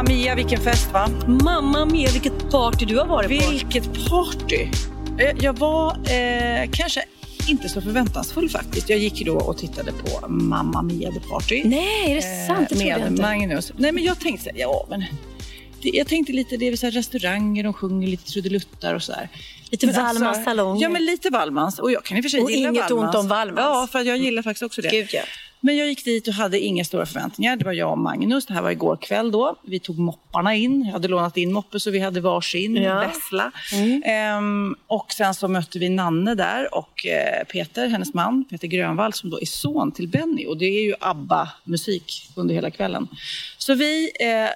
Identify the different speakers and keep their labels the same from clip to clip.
Speaker 1: Mamma Mia, vilken fest va?
Speaker 2: Mamma Mia, vilket party du har varit på.
Speaker 1: Vilket party! Eh, Jag var eh, kanske inte så förväntansfull faktiskt. Jag gick då och tittade på Mamma Mia the Party.
Speaker 2: Nej, är det sant? Det jag
Speaker 1: med
Speaker 2: inte.
Speaker 1: Magnus. Nej men jag tänkte så här, ja men jag tänkte lite, det är så restauranger, de sjunger lite trudeluttar och sådär.
Speaker 2: Lite Wallmans salonger.
Speaker 1: Ja men lite Wallmans. Och jag kan i och för sig
Speaker 2: Och
Speaker 1: gilla
Speaker 2: inget
Speaker 1: Wallmans.
Speaker 2: ont om Wallmans.
Speaker 1: Ja, för jag gillar faktiskt också det.
Speaker 2: Gud ja.
Speaker 1: Men jag gick dit och hade inga stora förväntningar. Det var jag och Magnus. Det här var igår kväll då. Vi tog mopparna in. Jag hade lånat in moppe så vi hade varsin
Speaker 2: Ja.
Speaker 1: vessla. Ehm, och sen så mötte vi Nanne där och eh, Peter, hennes man, Peter Grönvall, som då är son till Benny. Och det är ju ABBA-musik under hela kvällen. Så vi eh,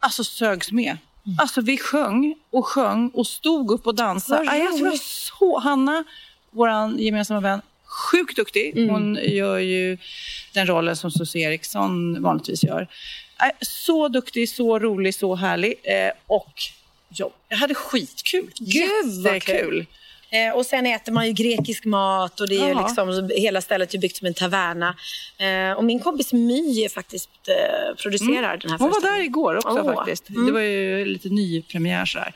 Speaker 1: alltså sögs med. Alltså vi sjöng och sjöng och stod upp och dansade. Jag tror
Speaker 2: roligt.
Speaker 1: så, Hanna, vår gemensamma vän, sjukt duktig.
Speaker 2: Mm.
Speaker 1: Hon gör ju den rollen som Susie Eriksson vanligtvis gör. Äh, Så duktig, så rolig, så härlig. Eh, och ja, jag hade skitkul.
Speaker 2: Gud, vad
Speaker 1: Jättekul.
Speaker 2: Eh, och sen äter man ju grekisk mat och det är liksom, hela stället är byggt som en taverna. Eh, och min kompis My faktiskt eh, producerar den här
Speaker 1: Hon var där igår också
Speaker 2: Åh.
Speaker 1: faktiskt.
Speaker 2: Mm.
Speaker 1: Det var ju lite nypremiär sådär.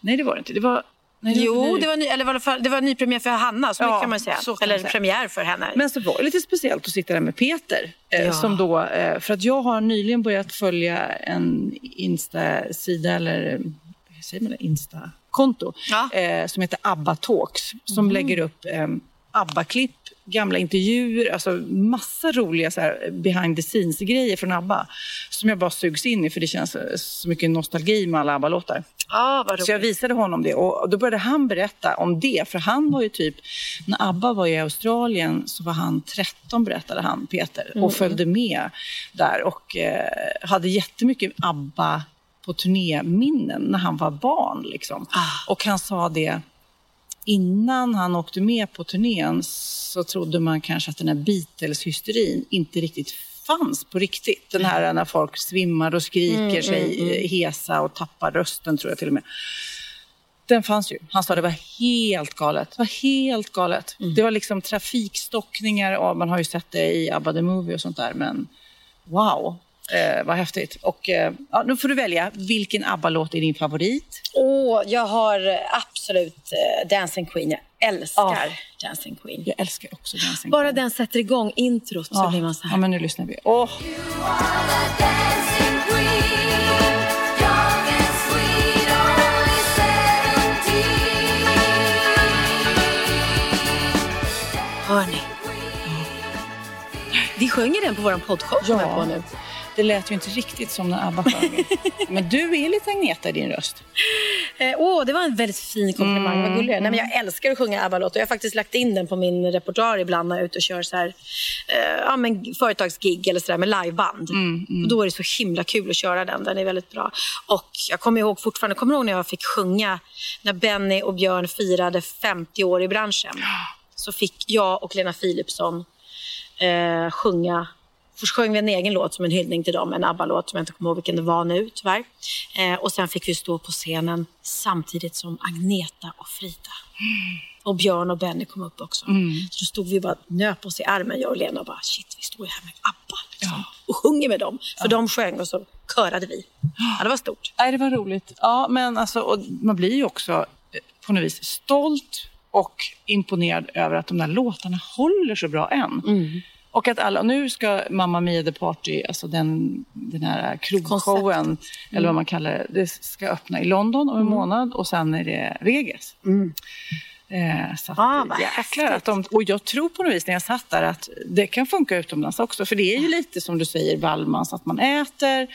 Speaker 1: Nej, det var det inte. Det var... Nej,
Speaker 2: Jo,
Speaker 1: ny-
Speaker 2: det var, ny, eller var det, för, det var nypremiär för Hanna, så
Speaker 1: Ja,
Speaker 2: kan man säga.
Speaker 1: kan
Speaker 2: eller
Speaker 1: man säga.
Speaker 2: premiär för henne.
Speaker 1: Men så var det lite speciellt att sitta där med Peter. Eh,
Speaker 2: Ja.
Speaker 1: som då, eh, för att jag har nyligen börjat följa en Insta-sida, eller vad säger man det? Insta-konto,
Speaker 2: Ja.
Speaker 1: eh, som heter ABBA Talks. Som lägger upp ABBA-klipp, gamla intervjuer, alltså massa roliga så här, behind the scenes-grejer från ABBA. Som jag bara sugs in i, för det känns så mycket nostalgi med alla ABBA-låtar.
Speaker 2: Vad
Speaker 1: Så jag visade honom det och då började han berätta om det. För han var ju typ, när ABBA var i Australien så var han 13 berättade han, Peter.
Speaker 2: Mm.
Speaker 1: Och följde med där och eh, hade jättemycket ABBA på turnéminnen när han var barn. Liksom.
Speaker 2: Ah.
Speaker 1: Och han sa det, innan han åkte med på turnén så trodde man kanske att den här Beatles-hysterin inte riktigt fanns på riktigt. Den här när folk svimmar och skriker sig eh, hesa och tappar rösten tror jag till och med. Den fanns ju. Han sa det var helt galet. Det var helt galet. Det var liksom trafikstockningar och man har ju sett det i ABBA the Movie och sånt där. Men wow, eh, vad häftigt. Och eh, ja, nu får du välja. Vilken ABBA-låt är din favorit?
Speaker 2: Åh, jag har absolut eh, Dancing Queen. Jag älskar
Speaker 1: Ja.
Speaker 2: Dancing Queen.
Speaker 1: Jag älskar också Dancing
Speaker 2: Bara
Speaker 1: Queen.
Speaker 2: den sätter igång introt så
Speaker 1: Ja.
Speaker 2: blir man så här.
Speaker 1: Ja, men nu lyssnar vi. Åh,
Speaker 2: Hör ni? Vi sjöng den på vår poddshow jag på nu.
Speaker 1: Det lät ju inte riktigt som när ABBA sjöng. Men du är lite Agneta i din röst.
Speaker 2: Eh, Åh, det var en väldigt fin komplimang. Vad gullig. Nej, men Jag älskar att sjunga ABBA-låtar. Jag har faktiskt lagt in den på min repertoar ibland när jag är ute och kör så här, eh, ja, men företagsgig eller så där med liveband. Och då är det så himla kul att köra den. Den är väldigt bra. Och jag kommer ihåg fortfarande, kommer ihåg när jag fick sjunga när Benny och Björn firade 50 år i branschen? Så fick jag och Lena Philipsson eh, sjunga sjöng vi en egen låt som en hyllning till dem, en ABBA-låt som jag inte kommer ihåg vilken det var nu tyvärr. Eh, och sen fick vi stå på scenen samtidigt som Agneta och Frida. Och Björn och Benny kom upp också. Så då stod vi bara nöp oss i armen, jag och Lena, och bara shit, vi står ju här med ABBA liksom, och sjunger med dem. För de sjöng och så körade vi. Ja, det var stort.
Speaker 1: Nej, det var roligt. Ja, men alltså, man blir ju också eh, på något vis stolt och imponerad över att de där låtarna håller så bra än.
Speaker 2: Mm.
Speaker 1: Och att alla, nu ska Mamma Mia The Party, alltså den, den här krogshowen, eller vad man kallar det, det ska öppna i London om en månad och sen är det Vegas. Eh, så att,
Speaker 2: Ah, vad
Speaker 1: jäklar att de, och jag tror på något vis när jag satt där att det kan funka utomlands också. För det är ju lite som du säger Wallmans, att man äter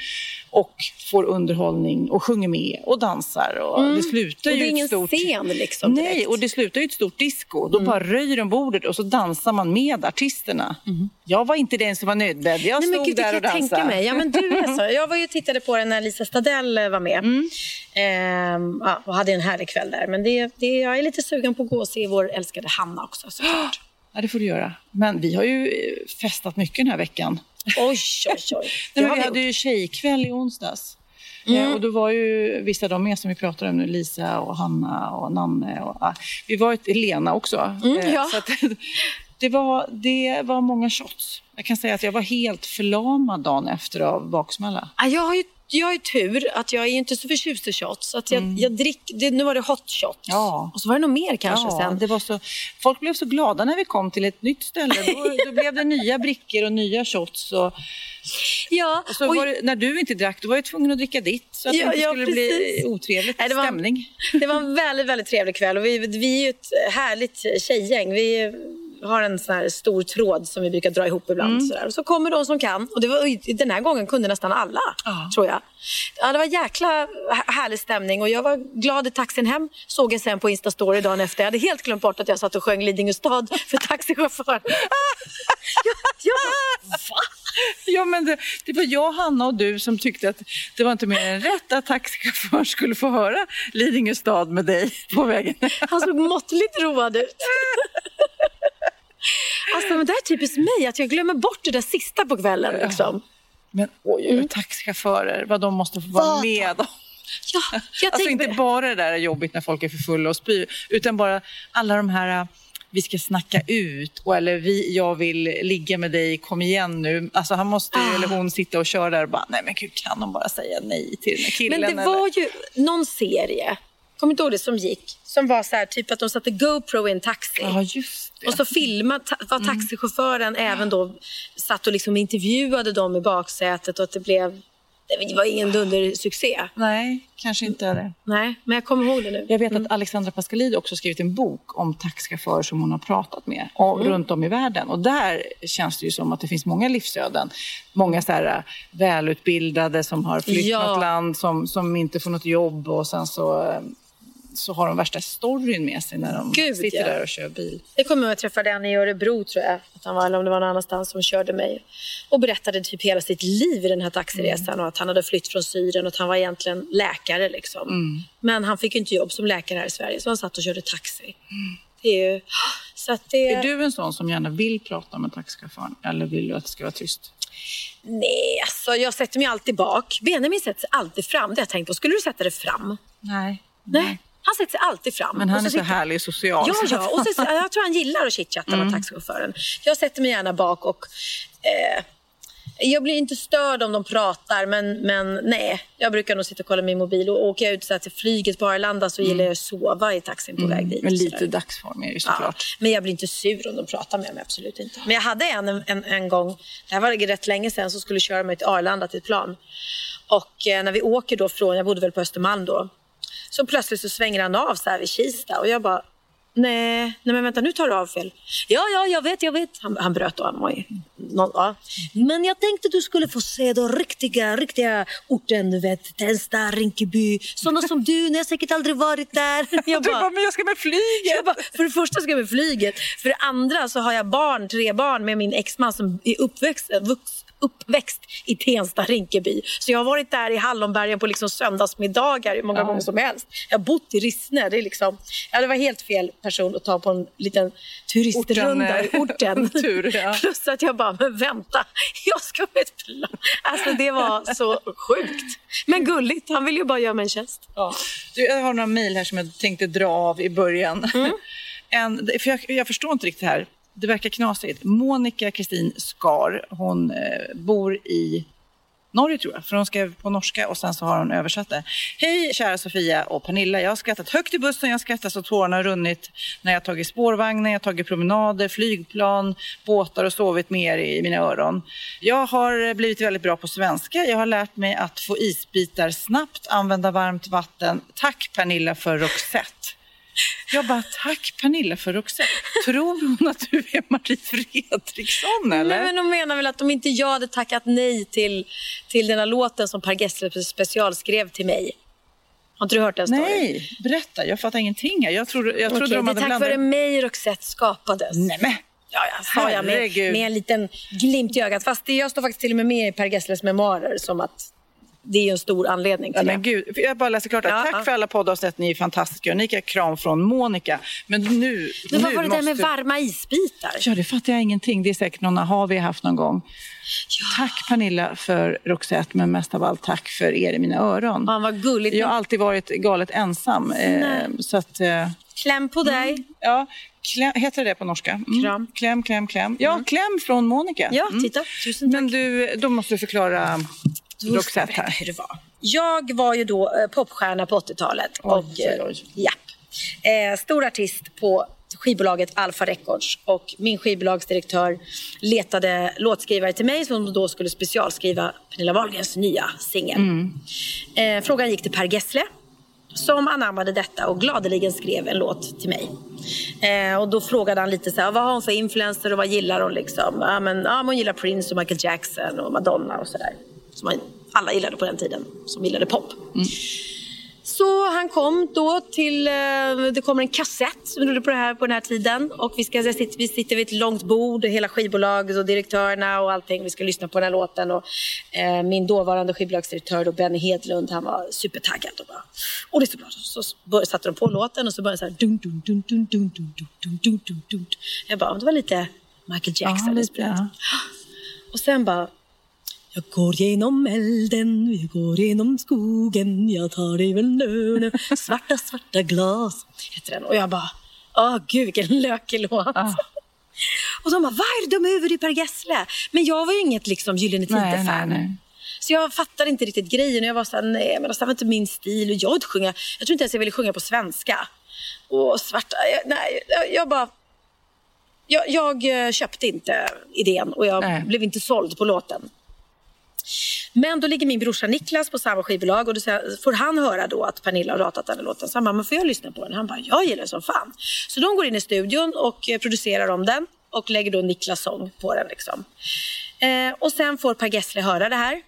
Speaker 1: och får underhållning och sjunger med och dansar. Och det slutar
Speaker 2: Och
Speaker 1: ju
Speaker 2: det är
Speaker 1: i
Speaker 2: ingen
Speaker 1: stort...
Speaker 2: scen liksom
Speaker 1: Nej,
Speaker 2: direkt.
Speaker 1: och det slutar ju ett stort disco. Då bara röjer de bordet och så dansar man med artisterna. Jag var inte den som var nödbedd. Jag
Speaker 2: Nej,
Speaker 1: stod
Speaker 2: gud, det
Speaker 1: där och
Speaker 2: jag tänka
Speaker 1: dansade.
Speaker 2: mig. Ja, men du är så. Jag var ju och tittade på den när Lisa Stadell eh, var med. Ehm, ja, och hade en härlig kväll där. Men det, det, jag är lite sugen på att gå och se vår älskade Hanna också såklart.
Speaker 1: Ja, det får du göra. Men vi har ju eh, festat mycket den här veckan.
Speaker 2: Oj, oj, oj.
Speaker 1: Nej, men vi hade ju tjejkväll i onsdags.
Speaker 2: Mm.
Speaker 1: Eh, och då var ju vissa av dem med som vi pratade om nu, Lisa och Hanna och Nanne. Och, ah, vi var ett Lena också.
Speaker 2: Mm,
Speaker 1: Eh,
Speaker 2: ja.
Speaker 1: så att, det, var, det var många shots. Jag kan säga att jag var helt förlamad dagen efter av baksmälla.
Speaker 2: Ja, Jag har ju jag har ju tur att jag är inte så förtjust i shots. Att jag, jag drick, det, nu var det hot shots.
Speaker 1: Ja.
Speaker 2: Och så var det nog mer kanske
Speaker 1: Ja,
Speaker 2: sen.
Speaker 1: det var så, folk blev så glada när vi kom till ett nytt ställe. Då, då blev det nya brickor och nya shots. Och,
Speaker 2: Ja,
Speaker 1: och så
Speaker 2: och-
Speaker 1: det, när du inte drack, då var jag tvungen att dricka ditt så att
Speaker 2: Ja,
Speaker 1: det inte skulle bli otrevligt
Speaker 2: Nej, det var-
Speaker 1: stämning.
Speaker 2: Det var en väldigt, väldigt trevlig kväll och vi, vi är ju ett härligt tjejgäng. Vi har en sån här stor tråd som vi brukar dra ihop ibland.
Speaker 1: Mm.
Speaker 2: Och så kommer de som kan. Och det var, den här gången kunde nästan alla,
Speaker 1: Ja.
Speaker 2: tror jag. Ja, det var jäkla här- härlig stämning och jag var glad i taxin hem. Såg jag sen på Instastory dagen efter. Jag hade helt glömt bort att jag satt och sjöng Lidingö stad för taxichauffören. jag, jag bara, va?
Speaker 1: Ja, men det, det var jag, Hanna och du som tyckte att det var inte mer än rätt att taxichauffören skulle få höra Lidingö stad med dig på vägen.
Speaker 2: Han såg måttligt road ut. Alltså, men det är typiskt mig, att jag glömmer bort det där sista på kvällen. Liksom.
Speaker 1: Men oj, oj, taxichaufförer, vad de måste få vara
Speaker 2: Vad?
Speaker 1: med om.
Speaker 2: Ja, jag
Speaker 1: Alltså inte bara det där är jobbigt när folk är för fulla och spyr, utan bara alla de här vi ska snacka ut och eller vi, jag vill ligga med dig, kom igen nu. Alltså han måste
Speaker 2: Ah.
Speaker 1: eller hon sitta och köra där och bara, nej men gud kan de bara säga nej till den här killen?
Speaker 2: Men det
Speaker 1: eller?
Speaker 2: var ju någon serie, kommer inte ihåg det, som gick. Som var så här, typ att de satte GoPro i en taxi.
Speaker 1: Ja.
Speaker 2: Och så filmade, var taxichauffören även då satt och liksom intervjuade dem i baksätet och att det blev, det var ingen dundersuccé.
Speaker 1: Nej, kanske inte det.
Speaker 2: Nej, men jag kommer ihåg det nu.
Speaker 1: Jag vet att Alexandra Pascalidou också skrivit en bok om taxichaufförer som hon har pratat med och runt om i världen. Och där känns det ju som att det finns många livsöden. Många så här, äh, välutbildade som har flytt
Speaker 2: Ja.
Speaker 1: något land, som, som inte får något jobb och sen så, äh, så har de värsta storyn med sig när de
Speaker 2: Gud,
Speaker 1: sitter
Speaker 2: ja.
Speaker 1: där och kör bil.
Speaker 2: Jag kommer ihåg att jag träffade en i Örebro tror jag, att han var, eller om det var någon annanstans som körde mig. Och berättade typ hela sitt liv i den här taxiresan och att han hade flytt från Syrien och att han var egentligen läkare. Liksom. Men han fick ju inte jobb som läkare här i Sverige så han satt och körde taxi. Det är ju... Så att det...
Speaker 1: Är du en sån som gärna vill prata med taxichauffören eller vill du att det ska vara tyst?
Speaker 2: Nej, alltså jag sätter mig alltid bak. Benjamin sätter sig alltid fram. Det har jag tänkt på. Skulle du sätta dig fram?
Speaker 1: Nej.
Speaker 2: Nej. Han sätter sig alltid fram.
Speaker 1: Men han är så
Speaker 2: sitter-
Speaker 1: härlig social.
Speaker 2: Ja,
Speaker 1: så
Speaker 2: ja. Och så, jag tror han gillar att chitchatta med taxichauffören. Jag sätter mig gärna bak och eh, jag blir inte störd om de pratar, men, men nej. Jag brukar nog sitta och kolla min mobil. Och åker jag ut så till flyget på Arlanda så gillar jag att sova i taxin på väg dit.
Speaker 1: Men lite dagsform är det ju
Speaker 2: Ja,
Speaker 1: såklart.
Speaker 2: men jag blir inte sur om de pratar med mig, absolut inte. Men jag hade en, en, en gång, det här var rätt länge sedan, som skulle köra mig till Arlanda till ett plan. Och eh, när vi åker då från, jag bodde väl på Östermalm då, så plötsligt så svänger han av så här vid Kista och jag bara, nej, nej men vänta nu tar du av fel. Ja, ja, jag vet, jag vet. Han, han bröt då, han var ju, någon, ja. Men jag tänkte du skulle få se då riktiga, riktiga orten, du vet, Tensta, Rinkeby, sådana som du, ni har säkert aldrig varit där. Jag
Speaker 1: Du bara, men jag ska med flyget!
Speaker 2: bara, för det första ska jag med flyget. För det andra så har jag barn, tre barn med min exman som är uppväxt, vux, uppväxt i Tensta, Rinkeby. Så jag har varit där i Hallonbergen på liksom söndagsmiddagar hur många
Speaker 1: Ja.
Speaker 2: gånger som helst. Jag har bott i Rissne. Det, är liksom, ja, det var helt fel person att ta på en liten turistrunda i
Speaker 1: Orten, eh,
Speaker 2: orten.
Speaker 1: tur, ja.
Speaker 2: Plus att jag bara, men vänta, jag ska på ett plan. Alltså det var så sjukt. Men gulligt, han ville ju bara göra mig en tjänst.
Speaker 1: Ja. Du, jag har några mejl här som jag tänkte dra av i början.
Speaker 2: Mm.
Speaker 1: En, för jag, jag förstår inte riktigt det här. Det verkar knasigt. Monica Kristin Skar, hon eh, bor i Norge tror jag, för hon skrev på norska och sen så har hon översatt det. Hej kära Sofia och Pernilla, jag har skrattat högt i bussen, jag har skrattat så tårarna har runnit när jag har tagit spårvagnen, jag har tagit promenader, flygplan, båtar och sovit med er i mina öron. Jag har blivit väldigt bra på svenska, jag har lärt mig att få isbitar snabbt, använda varmt vatten. Tack Pernilla för Roxette. Jag bara, tack Pernilla för Roxette. Tror hon att du är Marie Fredriksson eller?
Speaker 2: Nej, men de menar väl att om inte jag hade tackat nej till, till den här låten som Per Gessle specialskrev till mig. Har inte du hört den storyn?
Speaker 1: Nej, berätta. Jag fattar ingenting. Jag trodde, jag trodde
Speaker 2: Okej,
Speaker 1: de
Speaker 2: det är
Speaker 1: hade
Speaker 2: tack vare mig Roxette skapades.
Speaker 1: Nej, men.
Speaker 2: Ja, ja, sa jag med, med en liten glimt i ögat. Fast det, jag står faktiskt till och med med i Per Gessles memoarer som att det är en stor anledning
Speaker 1: Ja,
Speaker 2: till
Speaker 1: men
Speaker 2: det.
Speaker 1: gud, jag bara läser klart.
Speaker 2: Ja,
Speaker 1: Tack
Speaker 2: ja.
Speaker 1: för alla poddavsnitt. Ni är fantastiska. Unika kram från Monica. Men nu,
Speaker 2: Men vad
Speaker 1: nu
Speaker 2: var det där med varma isbitar?
Speaker 1: Ja, det fattar jag ingenting. Det är säkert någon aha vi har haft någon gång. Tack Pernilla för Roxette, men mest av allt tack för er i mina öron.
Speaker 2: Fan vad gulligt.
Speaker 1: Jag har alltid varit galet ensam. Eh, så att, eh,
Speaker 2: Kläm på dig.
Speaker 1: ja, kläm, heter det på norska? Mm.
Speaker 2: Kram.
Speaker 1: Kläm, kläm, kläm. Ja, kläm från Monica.
Speaker 2: Ja,
Speaker 1: Mm.
Speaker 2: titta. Tusen tack.
Speaker 1: Men du, då måste du förklara
Speaker 2: Ska jag
Speaker 1: Roxette
Speaker 2: berätta hur det var. Jag var ju då eh, popstjärna på 80-talet.
Speaker 1: Oj,
Speaker 2: och,
Speaker 1: oj,
Speaker 2: eh,
Speaker 1: oj.
Speaker 2: Ja. Eh, stor artist på skivbolaget Alpha Records. Och min skivbolagsdirektör letade låtskrivare till mig som då skulle specialskriva Pernilla Wahlgrens nya singel. Eh, frågan gick till Per Gessle som anammade detta och gladeligen skrev en låt till mig. Eh, och då frågade han lite så här, vad har hon för influencer och vad gillar hon liksom? Ja, men, ja, hon gillar Prince och Michael Jackson och Madonna och sådär. Som man, alla gillade på den tiden, som gillade pop. Så han kom då till, eh, det kommer en kassett som på, det här, på den här tiden. Och vi, ska, vi sitter- vi sitter vid ett långt bord, hela skivbolaget och direktörerna och allting. Vi ska lyssna på den här låten. Och, eh, min dåvarande skivbolagsdirektör då, Benny Hedlund, han var supertaggad. Och bara, och det är så bra. Så satte de på låten och så började det så här... Dun, dun, dun, dun, dun, dun, dun, dun, dun, dun. Jag bara, det var lite Michael
Speaker 1: Ja,
Speaker 2: Jackson.
Speaker 1: lite, ja.
Speaker 2: Och sen bara... Jag går genom elden, jag går genom skogen Jag tar dig väl nu, nu Svarta, svarta glas heter den. Och jag bara, åh gud vilken lökig låt. Och de bara, vad är det dum huvud i Per Gessle? Men jag var ju inget liksom Gyllene Tider-fan. Så jag fattade inte riktigt grejen. Och jag var såhär, nej men alltså, det var inte min stil. Och jag, inte sjunga, jag tror inte ens jag ville sjunga på svenska. Och svarta, jag, nej, jag, jag bara... Jag, jag eh, köpte inte idén och jag
Speaker 1: Nej.
Speaker 2: blev inte såld på låten. Men då ligger min brorsa Niklas på samma skivbolag och då får han höra då att Pernilla har ratat den här låten. Så han bara, men får jag lyssna på den? Han bara, jag gillar den som fan. Så de går in i studion och eh, producerar om den och lägger då Niklas sång på den. Liksom. Eh, och sen får Per Gessle höra det här.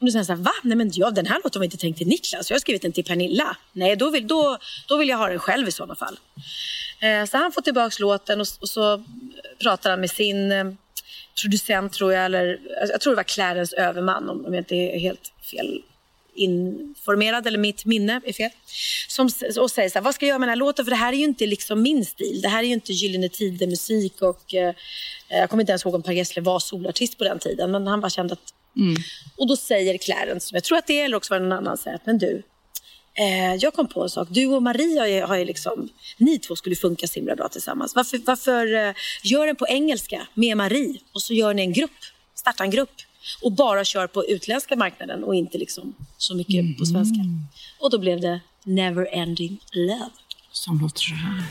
Speaker 2: Och då säger han så här, va? Nej men ja, den här låten var inte tänkt till Niklas. Jag har skrivit den till Pernilla. Nej, då vill, då, då vill jag ha den själv i sådana fall. Eh, så han får tillbaka låten och, och så pratar han med sin eh, producent tror jag, eller jag tror det var Clarence Överman om, om jag inte är helt fel informerad eller mitt minne är fel. Som, och säger så här, vad ska jag göra med den här låten? För det här är ju inte liksom min stil. Det här är ju inte Gyllene Tider-musik och eh, jag kommer inte ens ihåg om Per Gessle var solartist på den tiden. Men han bara kände att... Och då säger Clarence, jag tror att det är, eller också var det någon annan, säger att men du, Eh, jag kom på en sak. Du och Maria har ju, har ju liksom, ni två skulle funka så himla bra tillsammans. Varför, varför eh, gör den på engelska med Marie och så gör ni en grupp, starta en grupp och bara kör på utländska marknaden och inte liksom så mycket på svenska. Och då blev det Never Ending Love.
Speaker 1: Som låter så här.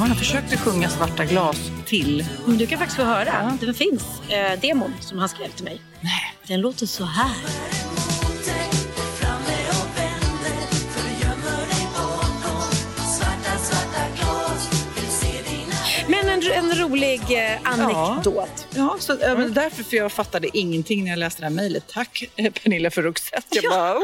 Speaker 1: Ja, jag försökte sjunga Svarta glas till.
Speaker 2: Du kan faktiskt få höra. Den finns, eh, demon som han skrev till mig.
Speaker 1: Nej.
Speaker 2: Den låter så här. En en rolig eh, anekdot.
Speaker 1: Ja, så, ja, men därför för jag fattade ingenting när jag läste det här mejlet. Tack eh, Pernilla för Roxette. Jag
Speaker 2: Ja.
Speaker 1: bara, what?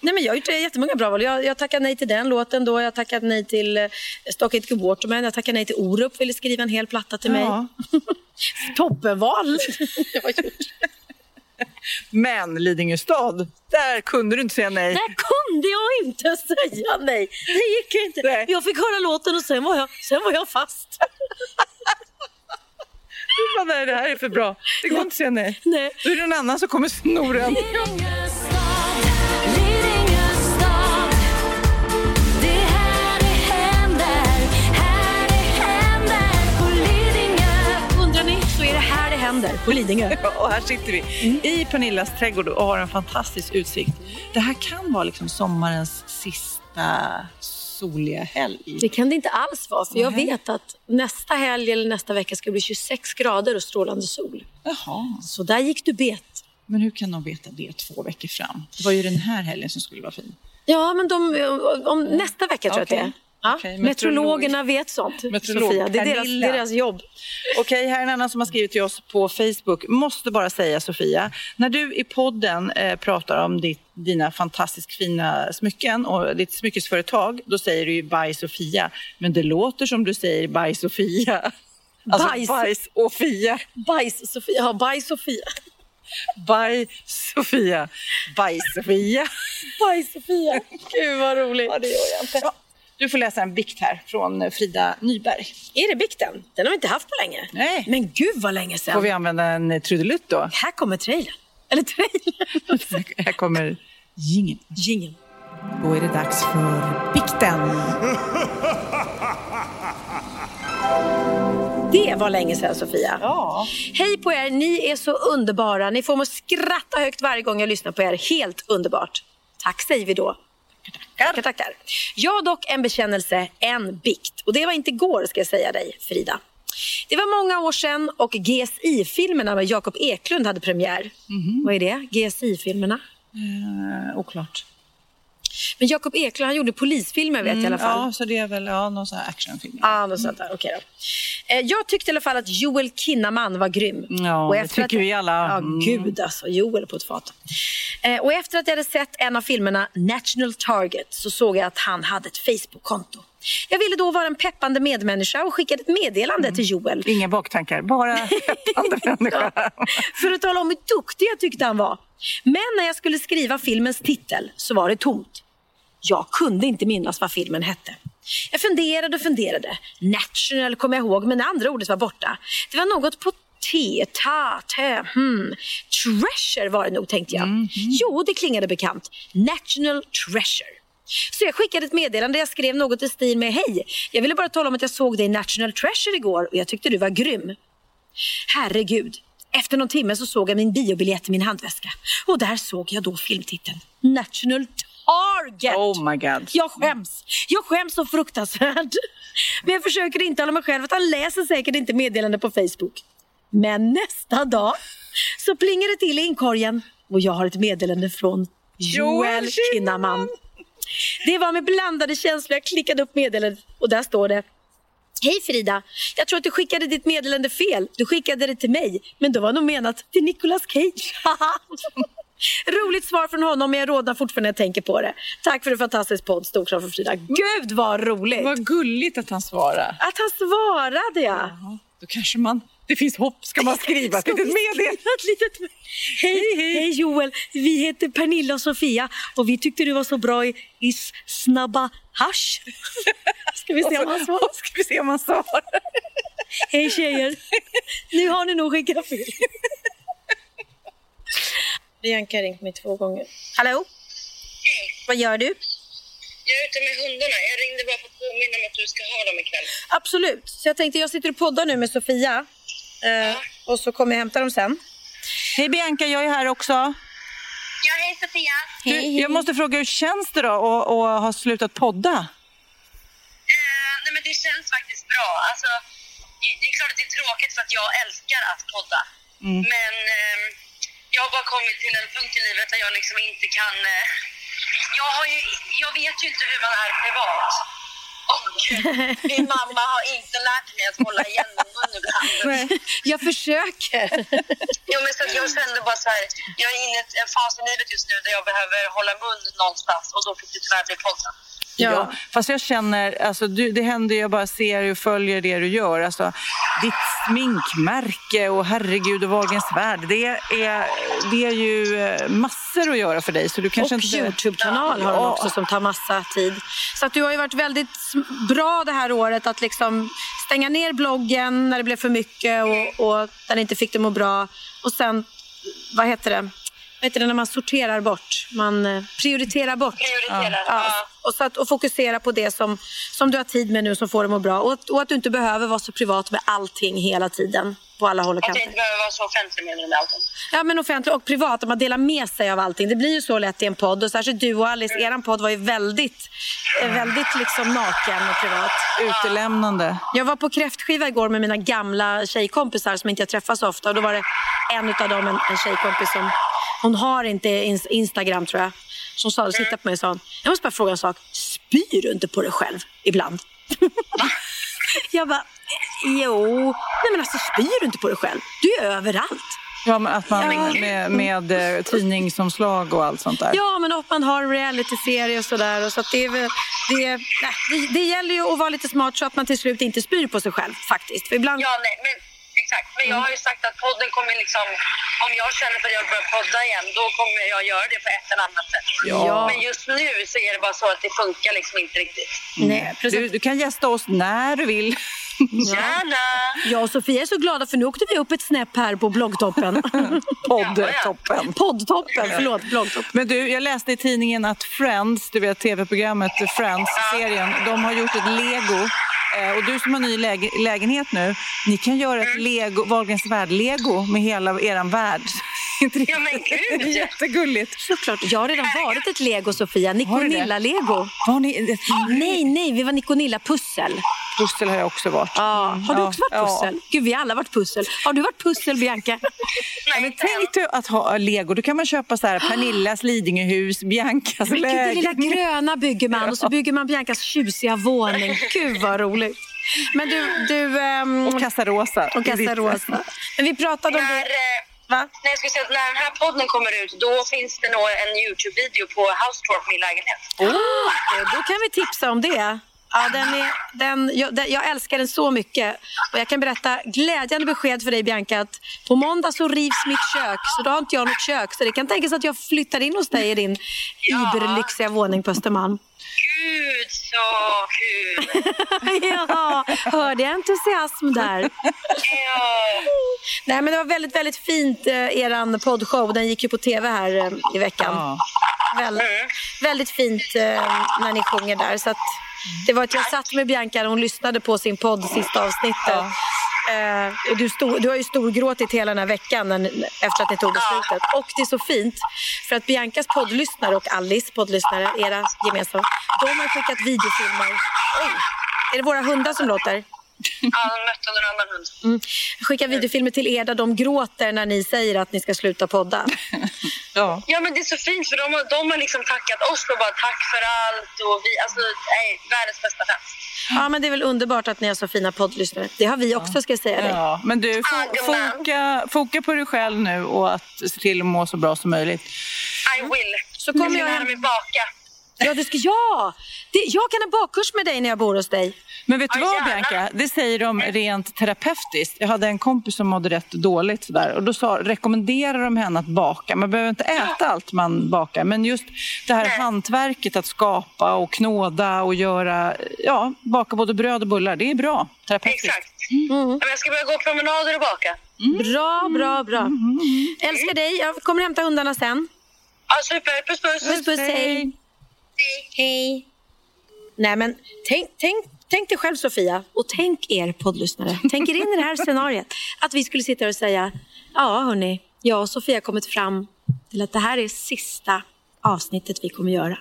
Speaker 2: Nej, men jag har gjort jättemånga bra val. Jag, jag tackade nej till den låten då. Jag tackade nej till eh, Stock It Waterman. Jag tackade nej till Orup, ville skriva en hel platta till
Speaker 1: Ja.
Speaker 2: mig. Toppenval! jag har gjort.
Speaker 1: Men Lidingö stad, där kunde du inte säga nej.
Speaker 2: Där kunde jag inte säga nej. Det gick inte.
Speaker 1: Nej.
Speaker 2: Jag fick höra låten och sen var jag, sen var jag fast.
Speaker 1: Du bara, nej, det här är för bra. Det går inte att säga nej.
Speaker 2: Nej.
Speaker 1: Då är det någon annan som kommer sno den.
Speaker 2: Undrar ni så är det här händer på Lidingö.
Speaker 1: Och här sitter vi i Pernillas trädgård och har en fantastisk utsikt. Det här kan vara liksom sommarens sista soliga helg.
Speaker 2: Det kan det inte alls vara, för jag vet att nästa helg eller nästa vecka ska bli 26 grader och strålande sol.
Speaker 1: Jaha,
Speaker 2: Så där gick du bet.
Speaker 1: men hur kan de veta det två veckor fram? Det var ju den här helgen som skulle vara fin.
Speaker 2: Ja, men de, om nästa vecka tror jag att det är. Ja,
Speaker 1: Okej,
Speaker 2: meteorologerna vet sånt,
Speaker 1: Meteorolog
Speaker 2: Sofia. Det är deras, det
Speaker 1: Pernilla.
Speaker 2: är deras jobb.
Speaker 1: Okej, här är en annan som har skrivit till oss på Facebook. Måste bara säga Sofia, när du i podden eh, pratar om ditt, dina fantastiskt fina smycken och ditt smyckesföretag, då säger du ju Baj Sofia. Men det låter som du säger Baj Sofia. Alltså
Speaker 2: Bajs.
Speaker 1: bajs och Fia.
Speaker 2: Bajs-Sofia. Ja, bajs-Sofia.
Speaker 1: Baj Sofia. Baj Sofia.
Speaker 2: Bajs-Sofia. Gud vad roligt.
Speaker 1: Ja, det gör jag inte. Du får läsa en bikt här från Frida Nyberg.
Speaker 2: Är det bikten? Den har vi inte haft på länge.
Speaker 1: Nej.
Speaker 2: Men gud vad länge sedan.
Speaker 1: Får vi använda en trudelutt då?
Speaker 2: Här kommer trailern. Eller trailern.
Speaker 1: här kommer jingeln.
Speaker 2: Jingeln.
Speaker 1: Då är det dags för bikten.
Speaker 2: Det var länge sedan Sofia.
Speaker 1: Ja.
Speaker 2: Hej på er, ni är så underbara. Ni får mig att skratta högt varje gång jag lyssnar på er. Helt underbart. Tack säger vi då. Tackar, tackar. Jag dock en bekännelse, en bikt. Och det var inte igår ska jag säga dig, Frida. Det var många år sedan och GSI-filmerna med Jakob Eklund hade premiär. Vad är det? GSI-filmerna?
Speaker 1: Eh, oklart.
Speaker 2: Men Jakob Eklund han gjorde polisfilmer vet jag i alla fall.
Speaker 1: Ja, så det är väl ja, någon sån här actionfilm.
Speaker 2: Ah, något sånt där. Okej då. Eh, Jag tyckte i alla fall att Joel Kinnaman var grym.
Speaker 1: Ja, det tycker
Speaker 2: att...
Speaker 1: vi alla.
Speaker 2: Ja,
Speaker 1: Mm.
Speaker 2: gud alltså. Joel på ett fat. Eh, Och efter att jag hade sett en av filmerna, National Target, så såg jag att han hade ett Facebook-konto. Jag ville då vara en peppande medmänniska och skickade ett meddelande till Joel.
Speaker 1: Inga baktankar, bara peppande människa.
Speaker 2: För att tala om hur duktig jag tyckte han var. Men när jag skulle skriva filmens titel så var det tomt. Jag kunde inte minnas vad filmen hette. Jag funderade och funderade. National kom jag ihåg, men det andra ordet var borta. Det var något på T, ta, tö, hmm. Treasure var det nog, tänkte jag. Jo, det klingade bekant. National Treasure. Så jag skickade ett meddelande. Jag skrev något i stil med Hej, jag ville bara tala om att jag såg dig i National Treasure igår och jag tyckte du var grym. Herregud. Efter någon timme så såg jag min biobiljett i min handväska. Och där såg jag då filmtiteln. National Target.
Speaker 1: Oh my god.
Speaker 2: Jag skäms. Jag skäms så fruktansvärt. Men jag försöker intala mig själv att han läser säkert inte meddelande på Facebook. Men nästa dag så plingar det till i inkorgen och jag har ett meddelande från Joel
Speaker 1: Joel
Speaker 2: Kinnaman. Det var med blandade känslor. Jag klickade upp meddelandet och där står det Hej Frida, jag tror att du skickade ditt meddelande fel. Du skickade det till mig, men det var nog menat till Nicolas Cage. Roligt svar från honom, men jag rodnar fortfarande när jag tänker på det. Tack för en fantastisk podd, Storkram för Frida. Gud vad roligt!
Speaker 1: Vad gulligt att han svarar.
Speaker 2: Att han svarade ja.
Speaker 1: Ja, då kanske man... Det finns hopp. Ska man skriva ett litet meddelande?
Speaker 2: Litet... Hej, hej Joel, vi heter Pernilla och Sofia och vi tyckte du var så bra i, i Snabba Hasch. Ska vi se om han svarar?
Speaker 1: Ska vi se om han svarar?
Speaker 2: Hej tjejer, nu har ni nog skickat fel. Bianca har ringt mig två gånger. Hallå? Vad gör du?
Speaker 3: Jag är ute med hundarna. Jag ringde bara för att påminna om att du ska ha dem ikväll.
Speaker 2: Absolut. Så jag tänkte jag sitter och poddar nu med Sofia. Eh, och så kommer jag hämta dem sen.
Speaker 1: Hej Bianca, jag är här också.
Speaker 3: Ja, hej Sofia.
Speaker 1: Du, jag måste fråga, hur känns det då att, att ha slutat podda?
Speaker 3: Eh, nej, men det känns faktiskt bra. Alltså, det- är klart att det är tråkigt för att jag älskar att podda. Men ehm, jag har bara kommit till en punkt i livet där jag liksom inte kan... Eh, jag, har ju, jag vet ju inte hur man är privat. Och Min mamma har inte lärt mig att hålla igen min mun ibland.
Speaker 2: Jag försöker.
Speaker 3: Jo, men så att jag kände bara så här, jag är inne i en fas i livet just nu där jag behöver hålla mun någonstans och då fick det tyvärr bli podden.
Speaker 1: Ja. Fast jag känner, alltså, du, det händer jag bara ser och följer det du gör. Alltså, ditt sminkmärke och herregud och Wahlgrens värld. Det är, det är ju eh, massor att göra för dig. Så du kanske
Speaker 2: och
Speaker 1: inte...
Speaker 2: Youtube-kanal har hon också som tar massa tid. Så att du har ju varit väldigt bra det här året att liksom stänga ner bloggen när det blev för mycket och, och den inte fick det må bra. Och sen, vad heter det? Vad heter det när man sorterar bort? Man eh, prioriterar bort.
Speaker 3: Prioriterar,
Speaker 2: Ja.
Speaker 3: ja.
Speaker 2: Och, så att, och fokusera på det som, som du har tid med nu som får dig att må bra. Och, att- och att du inte behöver vara så privat med allting hela tiden. På alla håll och
Speaker 3: Att jag
Speaker 2: kanter.
Speaker 3: inte behöver vara så offentlig med det med allting.
Speaker 2: Ja, men offentlig och privat, att man delar med sig av allting. Det blir ju så lätt i en podd. Och särskilt du och Alice, eran podd var ju väldigt, väldigt liksom naken och privat.
Speaker 1: Utelämnande.
Speaker 2: Jag var på kräftskiva igår med mina gamla tjejkompisar som inte jag träffar så ofta. Och då var det en av dem, en, en tjejkompis som, hon har inte ins- Instagram tror jag. Som sa, tittade på mig och sa, jag måste bara fråga en sak. Spyr du inte på dig själv ibland? jag bara, jo. Nej men alltså spyr du inte på dig själv? Du är överallt.
Speaker 1: Ja, men att man
Speaker 2: Ja.
Speaker 1: med, med eh, tidningsomslag och allt sånt där.
Speaker 2: Ja, men och man har reality-serie och sådär. Och så att det, är väl, det, nej, det, det gäller ju att vara lite smart så att man till slut inte spyr på sig själv faktiskt. För ibland...
Speaker 3: Ja, nej, men exakt. Men jag har ju sagt att podden kommer liksom... Om jag känner för att jag börjar podda igen, då kommer jag göra det på ett eller annat sätt.
Speaker 2: Ja.
Speaker 3: Men just nu så är det bara så att det funkar liksom inte riktigt.
Speaker 2: Nej, precis.
Speaker 1: Du, du kan gästa oss när du vill.
Speaker 3: Gärna!
Speaker 2: Jag och Sofia är så glada för nu åkte vi upp ett snäpp här på bloggtoppen.
Speaker 1: Poddtoppen.
Speaker 2: Poddtoppen, förlåt, bloggtoppen.
Speaker 1: Men du, jag läste i tidningen att Friends, du vet tv-programmet Friends-serien, de har gjort ett lego. Eh, Och du som har ny läge, lägenhet nu, ni kan göra ett lego, Wahlgrens värld-lego med hela er värld. Inte
Speaker 3: Ja, men
Speaker 1: riktigt.
Speaker 3: gud.
Speaker 1: Det är jättegulligt.
Speaker 2: Såklart. Jag har redan varit ett lego, Sofia. Nikonilla-lego.
Speaker 1: Var ni,
Speaker 2: Nej, nej, vi var Nikonilla-pussel.
Speaker 1: Pussel har jag också varit.
Speaker 2: Ja. Har du
Speaker 1: Ja,
Speaker 2: också varit
Speaker 1: ja.
Speaker 2: pussel? Gud, vi har alla varit pussel. Har du varit pussel, Bianca?
Speaker 1: Ja, men tänk dig att ha lego, då kan man köpa så här Pernillas Lidingöhus, Biancas
Speaker 2: Men gud, det lilla
Speaker 1: lägenhet.
Speaker 2: gröna bygger man och så bygger man Biancas tjusiga våning. Gud vad roligt. Men du, du ehm,
Speaker 1: Och Casarosa.
Speaker 2: och Casa Rosa. Men vi pratade om
Speaker 3: När,
Speaker 2: det.
Speaker 3: eh,
Speaker 2: Va?
Speaker 3: när, jag skulle säga att när den här podden kommer ut, då finns det nog en Youtube-video på house tour på min lägenhet.
Speaker 2: Eh, Då kan vi tipsa om det. Ja, den är, den, jag, den, jag älskar den så mycket. Och jag kan berätta glädjande besked för dig Bianca att på måndag så rivs mitt kök. Så då har inte jag något kök. Så det kan tänkas att jag flyttar in hos dig i din iberlyxiga våning på Östermalm.
Speaker 3: Gud så kul!
Speaker 2: ja, hörde jag entusiasm där?
Speaker 3: Ja.
Speaker 2: Nej, men det var väldigt, väldigt fint, eh, eran poddshow. Den gick ju på tv här eh, i veckan.
Speaker 1: Ja.
Speaker 2: Väl, väldigt fint eh, när ni sjunger där. Så att det var att jag satt med Bianca och hon lyssnade på sin podd, sista avsnittet. Eh, och du, stod, du har ju storgråtit hela den här veckan när, efter att ni tog beslutet. Och det är så fint för att Biancas poddlyssnare och Alice poddlyssnare, era gemensamma, de har skickat videofilmer. Oj, är det våra hundar som låter?
Speaker 3: Ja, de mötte en annan hund.
Speaker 2: Mm. Skicka videofilmer till er där de gråter när ni säger att ni ska sluta podda.
Speaker 1: Ja.
Speaker 3: Ja, men det är så fint för de har, de har liksom tackat oss och bara tack för allt. Och vi, alltså, nej, världens bästa fans.
Speaker 2: Ja, men det är väl underbart att ni har så fina poddlyssnare. Det har vi också ska jag säga dig.
Speaker 1: Ja, men du, fo foka, foka på dig själv nu och att se till att må så bra som möjligt.
Speaker 3: I will.
Speaker 2: Så kommer
Speaker 3: jag
Speaker 2: jag
Speaker 3: ska lära mig baka.
Speaker 2: Ja, du ska, ja! Det, jag kan ha bakkurs med dig när jag bor hos dig.
Speaker 1: Men vet du vad
Speaker 3: gärna.
Speaker 1: Bianca? Det säger de rent terapeutiskt. Jag hade en kompis som mådde rätt dåligt sådär och då sa, rekommenderar de henne att baka. Man behöver inte äta allt man bakar men just det här hantverket att skapa och knåda och göra, ja, baka både bröd och bullar. Det är bra terapeutiskt.
Speaker 3: Exakt. Men Jag ska börja gå promenader och baka.
Speaker 2: Bra, bra, bra. Älskar dig. Jag kommer hämta hundarna sen.
Speaker 3: Ja, super. Puss, puss.
Speaker 2: Puss, puss, hej.
Speaker 3: Hej.
Speaker 2: Hej. Nej, men tänk, tänk, tänk dig själv, Sofia, och tänk er poddlyssnare. Tänk er in i det här scenariet. Att vi skulle sitta här och säga, ja hörni, jag och Sofia har kommit fram till att det här är sista avsnittet vi kommer göra.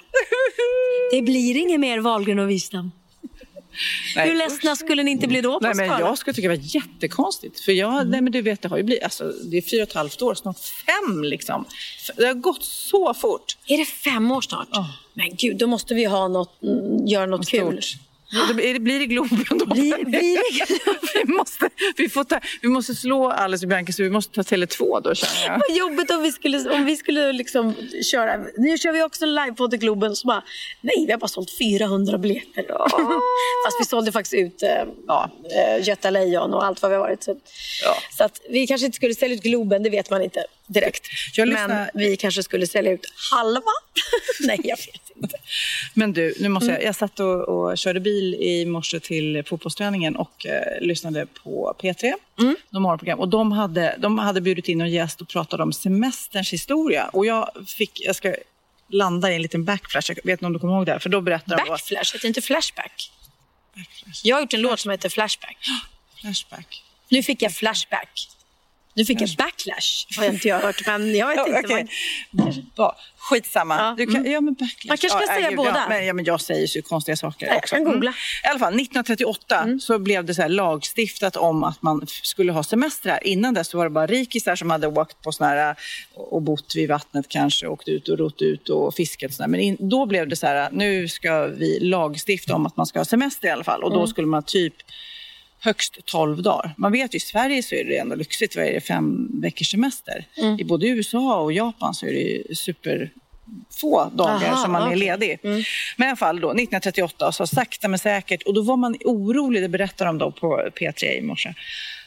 Speaker 2: Det blir inget mer Wahlgren och Wistam.
Speaker 1: Nej.
Speaker 2: Hur ledsna skulle ni inte bli då på
Speaker 1: Nej, men jag skulle tycka det var jättekonstigt. För jag, nej, men du vet, det har ju blivit, alltså, det är fyra och ett halvt år, snart fem liksom. Det har gått så fort.
Speaker 2: Är det fem år snart? Men gud, då måste vi ha något, mm, göra något kul.
Speaker 1: Stort. Blir det, blir det Globen då?
Speaker 2: Blir, blir det
Speaker 1: vi, måste, vi, får ta, vi måste slå Alice och Bianca så vi måste ta Tele2 då känner jag.
Speaker 2: Vad jobbigt om vi skulle, om vi skulle liksom köra. Nu kör vi också livepodd i Globen. Så bara, nej, vi har bara sålt 400 biljetter. Fast vi sålde faktiskt ut eh, ja, eh, Göta Lejon och allt vad vi har varit. Så, ja. så att vi kanske inte skulle sälja ut Globen, det vet man inte direkt. Men vi kanske skulle sälja ut halva. nej, jag vet inte.
Speaker 1: Men du, nu måste jag, mm. jag satt och, och körde bil i morse till fotbollsträningen och eh, lyssnade på P3, mm. de morgonprogram. Och de hade, de hade bjudit in en gäst och pratade om semesterns historia. Och jag fick, jag ska landa i en liten backflash, jag vet inte om du kommer ihåg det? För då berättar
Speaker 2: backflash, heter inte flashback? backflash? Jag har gjort en låt som heter Flashback.
Speaker 1: Flashback.
Speaker 2: Nu fick jag flashback. Du fick en backlash, har jag inte jag hört. Men jag vet ja, inte. Okay.
Speaker 1: Vad... Skitsamma. Ja. Du kan, mm. ja, men backlash.
Speaker 2: Man kanske ska ja, säga
Speaker 1: gud,
Speaker 2: båda.
Speaker 1: Ja, men, ja, men jag säger så konstiga saker
Speaker 2: jag
Speaker 1: också.
Speaker 2: Kan googla. Mm.
Speaker 1: I alla fall, 1938 mm. så blev det så lagstiftat om att man skulle ha semestrar. Innan dess var det bara rikisar som hade åkt på såna här, och bott vid vattnet kanske, åkt ut och rott ut och fiskat. Men in, då blev det så här, nu ska vi lagstifta om att man ska ha semester i alla fall. Och då mm. skulle man typ högst 12 dagar. Man vet ju i Sverige så är det ändå lyxigt. Vad är det, fem veckors semester? Mm. I både USA och Japan så är det super få dagar Aha, som man okay. är ledig. Mm. Men i alla fall då, 1938, så sakta men säkert. Och då var man orolig, det berättar de då på P3 i morse.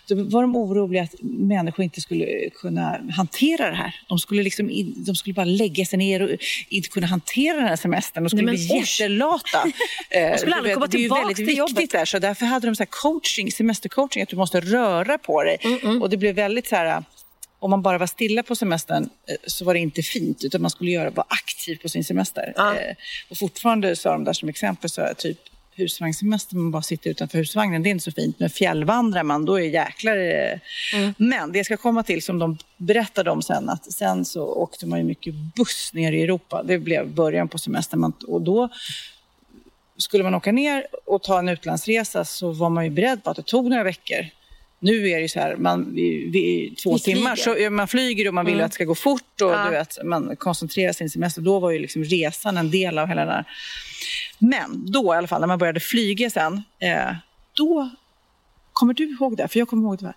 Speaker 1: Då var de oroliga att människor inte skulle kunna hantera det här. De skulle, liksom in, de skulle bara lägga sig ner och inte kunna hantera den här semestern. De skulle Nej, bli osch. jättelata.
Speaker 2: de skulle aldrig komma tillbaka
Speaker 1: Det är väldigt viktigt där, så därför hade de så coaching, semestercoaching, att du måste röra på dig. Mm -mm. Och det blev väldigt så här om man bara var stilla på semestern eh, så var det inte fint utan man skulle göra, vara aktiv på sin semester. Ja. Eh, och fortfarande sa de där som exempel så typ husvagnssemester, man bara sitter utanför husvagnen, det är inte så fint. Men fjällvandrar man, då är jäklar mm. Men det jag ska komma till, som de berättade om sen, att sen så åkte man ju mycket buss ner i Europa. Det blev början på semestern. Och då skulle man åka ner och ta en utlandsresa så var man ju beredd på att det tog några veckor. Nu är det så här, man, vi, vi, två vi timmar så man flyger och man vill mm. att det ska gå fort och ja. du vet, man koncentrerar sin semester. Då var ju liksom resan en del av hela den här. Men då i alla fall, när man började flyga sen, eh, då Kommer du ihåg det? För jag kommer ihåg det.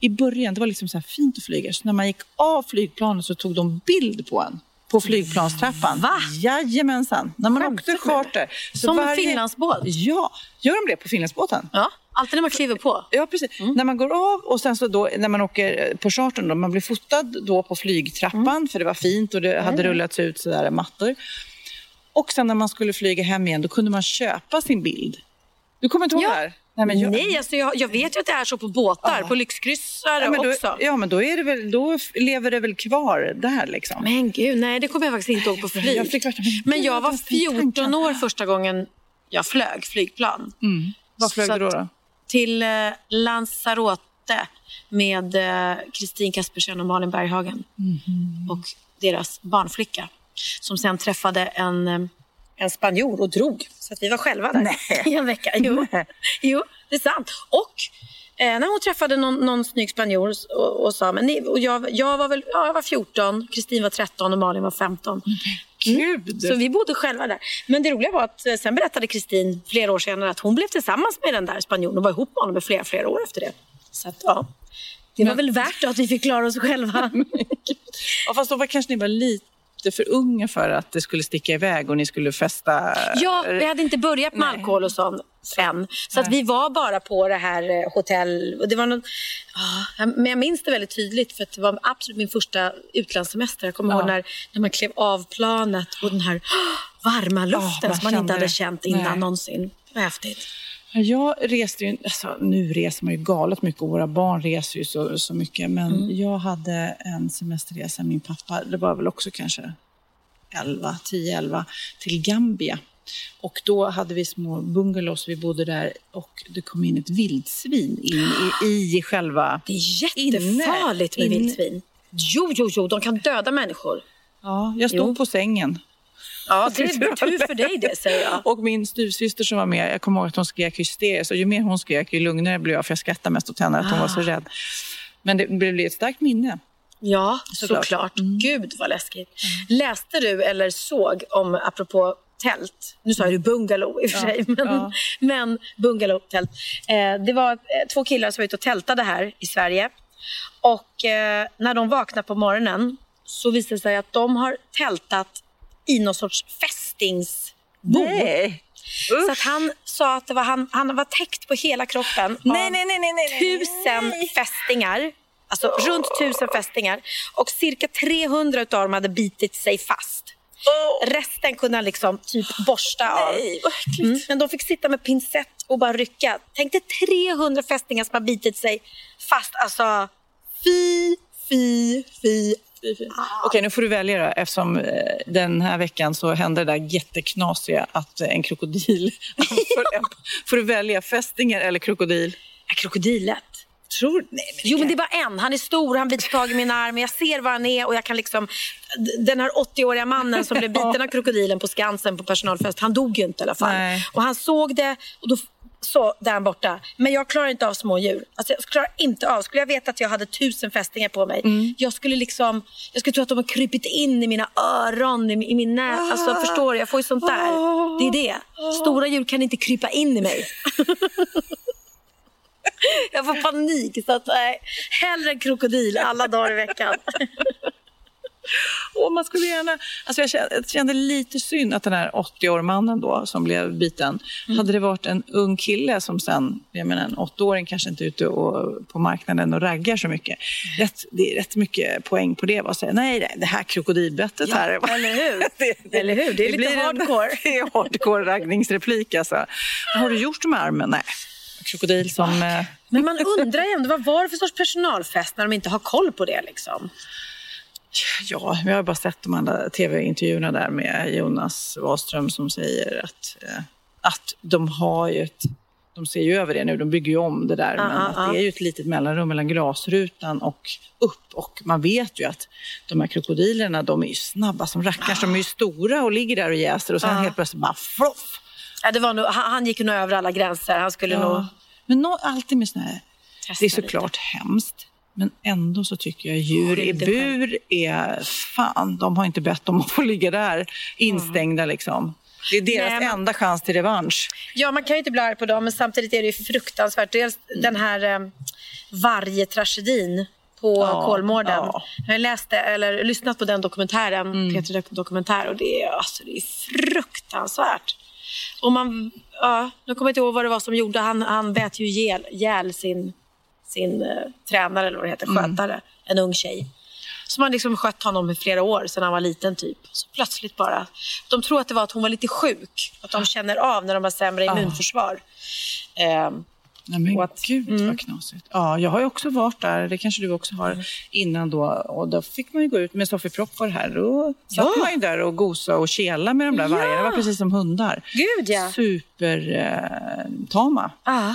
Speaker 1: I början, det var liksom så här fint att flyga. Så när man gick av flygplanet så tog de bild på en på flygplanstrappan.
Speaker 2: Va?
Speaker 1: Jajamensan, när man åkte charter.
Speaker 2: Som varje... Finlandsbåt?
Speaker 1: Ja, gör de det på Finlandsbåten?
Speaker 2: Ja, alltid när man kliver på.
Speaker 1: Ja, precis. Mm. När man går av och sen så då, när man åker på chartern, då, man blir fotad då på flygtrappan mm. för det var fint och det hade mm. rullats ut sådär mattor. Och sen när man skulle flyga hem igen, då kunde man köpa sin bild. Du kommer inte ihåg ja. det här?
Speaker 2: Nej, men jag... Nej alltså jag, jag, vet ju att det är så på båtar, ja. på lyxkryssare
Speaker 1: ja,
Speaker 2: också.
Speaker 1: Då, ja, men då, är det väl, då lever det väl kvar där liksom.
Speaker 2: Men gud, nej det kommer jag faktiskt inte ihåg på flyg. Jag fick, men jag var 14 år första gången jag flög flygplan.
Speaker 1: Mm. Vad flög du då, då?
Speaker 2: Till eh, Lanzarote med eh, Kristin eh, Kaspersen och Malin Berghagen. Mm. Och deras barnflicka. Som sen träffade en eh, en spanjor och drog. Så att vi var själva där
Speaker 1: Nej.
Speaker 2: i en vecka. Jo, jo det är sant. Och eh, när hon träffade någon, någon snygg spanjor och, och sa, men ni, och jag, jag, var väl, ja, jag var 14, Kristin var 13 och Malin var 15.
Speaker 1: Mm.
Speaker 2: Så vi bodde själva där. Men det roliga var att eh, sen berättade Kristin flera år senare att hon blev tillsammans med den där spanjoren och var ihop med honom i flera, flera år efter det. Så att, ja. Det var men... väl värt att vi fick klara oss själva.
Speaker 1: ja, fast då kanske ni var lite lite för unga för att det skulle sticka iväg och ni skulle festa?
Speaker 2: Ja, vi hade inte börjat med Nej. alkohol och sånt än. Så att vi var bara på det här eh, hotell. Och det var någon, oh, men jag minns det väldigt tydligt för det var absolut min första utlandssemester. Jag kommer ja. ihåg när, när man klev av planet och den här oh, varma luften oh, som man inte hade känt innan Nej. någonsin. Det var häftigt.
Speaker 1: Jag reste ju, alltså, nu reser man ju galet mycket och våra barn reser ju så, så mycket. Men mm. jag hade en semesterresa, min pappa, det var väl också kanske 11, 10-11, till Gambia. Och då hade vi små bungalows, vi bodde där och det kom in ett vildsvin in i, i själva...
Speaker 2: Det är jättefarligt med vildsvin. Jo, jo, jo, de kan döda människor.
Speaker 1: Ja, jag stod jo. på sängen
Speaker 2: Ja, det är tur för dig det, säger jag.
Speaker 1: Och min styvsyster som var med, jag kommer ihåg att hon skrek hysteriskt. Och ju mer hon skrek, ju lugnare blev jag, för jag skrattade mest åt henne, att hon var så ah. rädd. Men det blev ett starkt minne.
Speaker 2: Ja, såklart. såklart. Mm. Gud vad läskigt. Mm. Läste du eller såg om, apropå tält. Nu sa jag ju bungalow i och för sig, men,
Speaker 1: ja.
Speaker 2: men bungalowtält. Eh, det var eh, två killar som var ute och tältade här i Sverige. Och eh, när de vaknade på morgonen så visade det sig att de har tältat i någon sorts fästingsbo.
Speaker 1: Nej.
Speaker 2: Så att han sa att det var, han, han var täckt på hela kroppen
Speaker 1: Nej,
Speaker 2: av
Speaker 1: nej, nej, nej, nej, nej.
Speaker 2: tusen fästingar. Alltså runt tusen fästingar. Och cirka 300 av dem hade bitit sig fast. Resten kunde han liksom typ borsta av.
Speaker 1: Nej.
Speaker 2: Mm. Men de fick sitta med pincett och bara rycka. Tänk dig 300 fästingar som har bitit sig fast. Alltså, fy, fy, fy. Fy, fy.
Speaker 1: Okej, nu får du välja då, eftersom eh, den här veckan så hände det där jätteknasiga att eh, en krokodil. Får du välja fästingar eller krokodil?
Speaker 2: Är krokodilet?
Speaker 1: Tror Nej, men
Speaker 2: Jo, men det var en. Han är stor, han biter tag i min arm. Jag ser var han är och jag kan liksom... Den här 80-åriga mannen som blev biten av krokodilen på Skansen på personalfest, han dog ju inte i alla fall.
Speaker 1: Nej.
Speaker 2: Och han såg det och då så där borta. Men jag klarar inte av små djur. Alltså, jag klarar inte av. Skulle jag veta att jag hade tusen fästingar på mig, jag skulle liksom... Jag skulle tro att de har krypit in i mina öron, i, i min nä. Alltså, förstår du? Jag får ju sånt där. Det är det. Stora djur kan inte krypa in i mig. Jag får panik. Så att, nej, hellre en krokodil alla dagar i veckan.
Speaker 1: Åh, man skulle gärna... Alltså jag kände, lite synd att den här 80-årig mannen då, som blev biten, hade det varit en ung kille som sen, jag menar en 8-åring kanske inte är ute och, på marknaden och raggar så mycket. Rätt, det är rätt mycket poäng på det, att säga nej, nej, det här krokodilbettet
Speaker 2: Ja,
Speaker 1: här.
Speaker 2: eller hur?
Speaker 1: det,
Speaker 2: Eller hur? Det är lite
Speaker 1: blir en-
Speaker 2: hardcore.
Speaker 1: det är hardcore raggningsreplik alltså. Vad har du gjort med armen? Nej. Krokodil som... eh,
Speaker 2: Men man undrar ändå, vad var det för sorts personalfest när de inte har koll på det? Liksom?
Speaker 1: Ja, jag har bara sett de andra tv-intervjuerna där med Jonas Wahlström som säger att, eh, att de har ju ett... De ser ju över det nu, de bygger ju om det där.
Speaker 2: Ja,
Speaker 1: men
Speaker 2: ja,
Speaker 1: att det är ju ett litet mellanrum mellan glasrutan och upp. Och man vet ju att de här krokodilerna, de är ju snabba som rackars. De är ju stora och ligger där och jäser och sen helt plötsligt bara floff.
Speaker 2: Ja, det var nog, han, gick nog över alla gränser. Han skulle nog...
Speaker 1: Ja. Men nå, alltid med såna här... Det är
Speaker 2: lite.
Speaker 1: såklart hemskt. Men ändå så tycker jag djur i bur är... Fan, de har inte bett om att få ligga där instängda liksom. Det är deras
Speaker 2: Nej, men-
Speaker 1: enda chans till revansch.
Speaker 2: Ja, man kan ju inte bli arg på dem, men samtidigt är det fruktansvärt. Dels den här eh, varje tragedin på
Speaker 1: Ja,
Speaker 2: Kolmården.
Speaker 1: ja.
Speaker 2: Jag läste, eller lyssnat på den dokumentären,
Speaker 1: Mm.
Speaker 2: Peter Dok- dokumentär, och det är, alltså, det är fruktansvärt. Och man, ja, nu kommer jag inte ihåg vad det var som gjorde, han, han bet ju ihjäl, ihjäl sin, sin eh, tränare, eller vad det heter,
Speaker 1: Mm.
Speaker 2: skötare, en ung tjej. Som har liksom skött honom i flera år, sedan han var liten typ. Så plötsligt bara, de tror att det var att hon var lite sjuk. Att de känner av när de har sämre immunförsvar. Ehm,
Speaker 1: Nej, men
Speaker 2: Och att-
Speaker 1: gud vad knasigt. Ja, jag har ju också varit där, det kanske du också har, innan då. Och då fick man ju gå ut med Sofie Propp var här. Då satt
Speaker 2: Ja.
Speaker 1: man ju där och gosa och kela med de där
Speaker 2: Ja.
Speaker 1: vargarna. Det var precis som hundar.
Speaker 2: Gud, ja.
Speaker 1: Supertama. Eh,
Speaker 2: ah,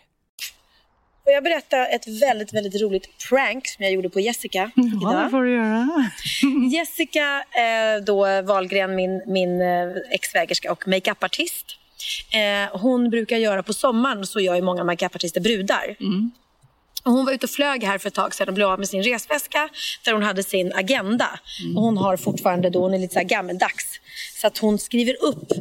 Speaker 2: Får jag berätta ett väldigt, väldigt roligt prank som jag gjorde på Jessica
Speaker 1: idag? Ja, det får du göra.
Speaker 2: Jessica, eh, då Wahlgren, min, min eh, exvägerska och makeupartist. Eh, hon brukar göra på sommaren, så gör ju många makeupartister brudar. Mm. Hon var ute och flög här för ett tag sedan och blev av med sin resväska där hon hade sin agenda. Mm. Och hon har fortfarande då, hon är lite så gammeldags. Så att hon skriver upp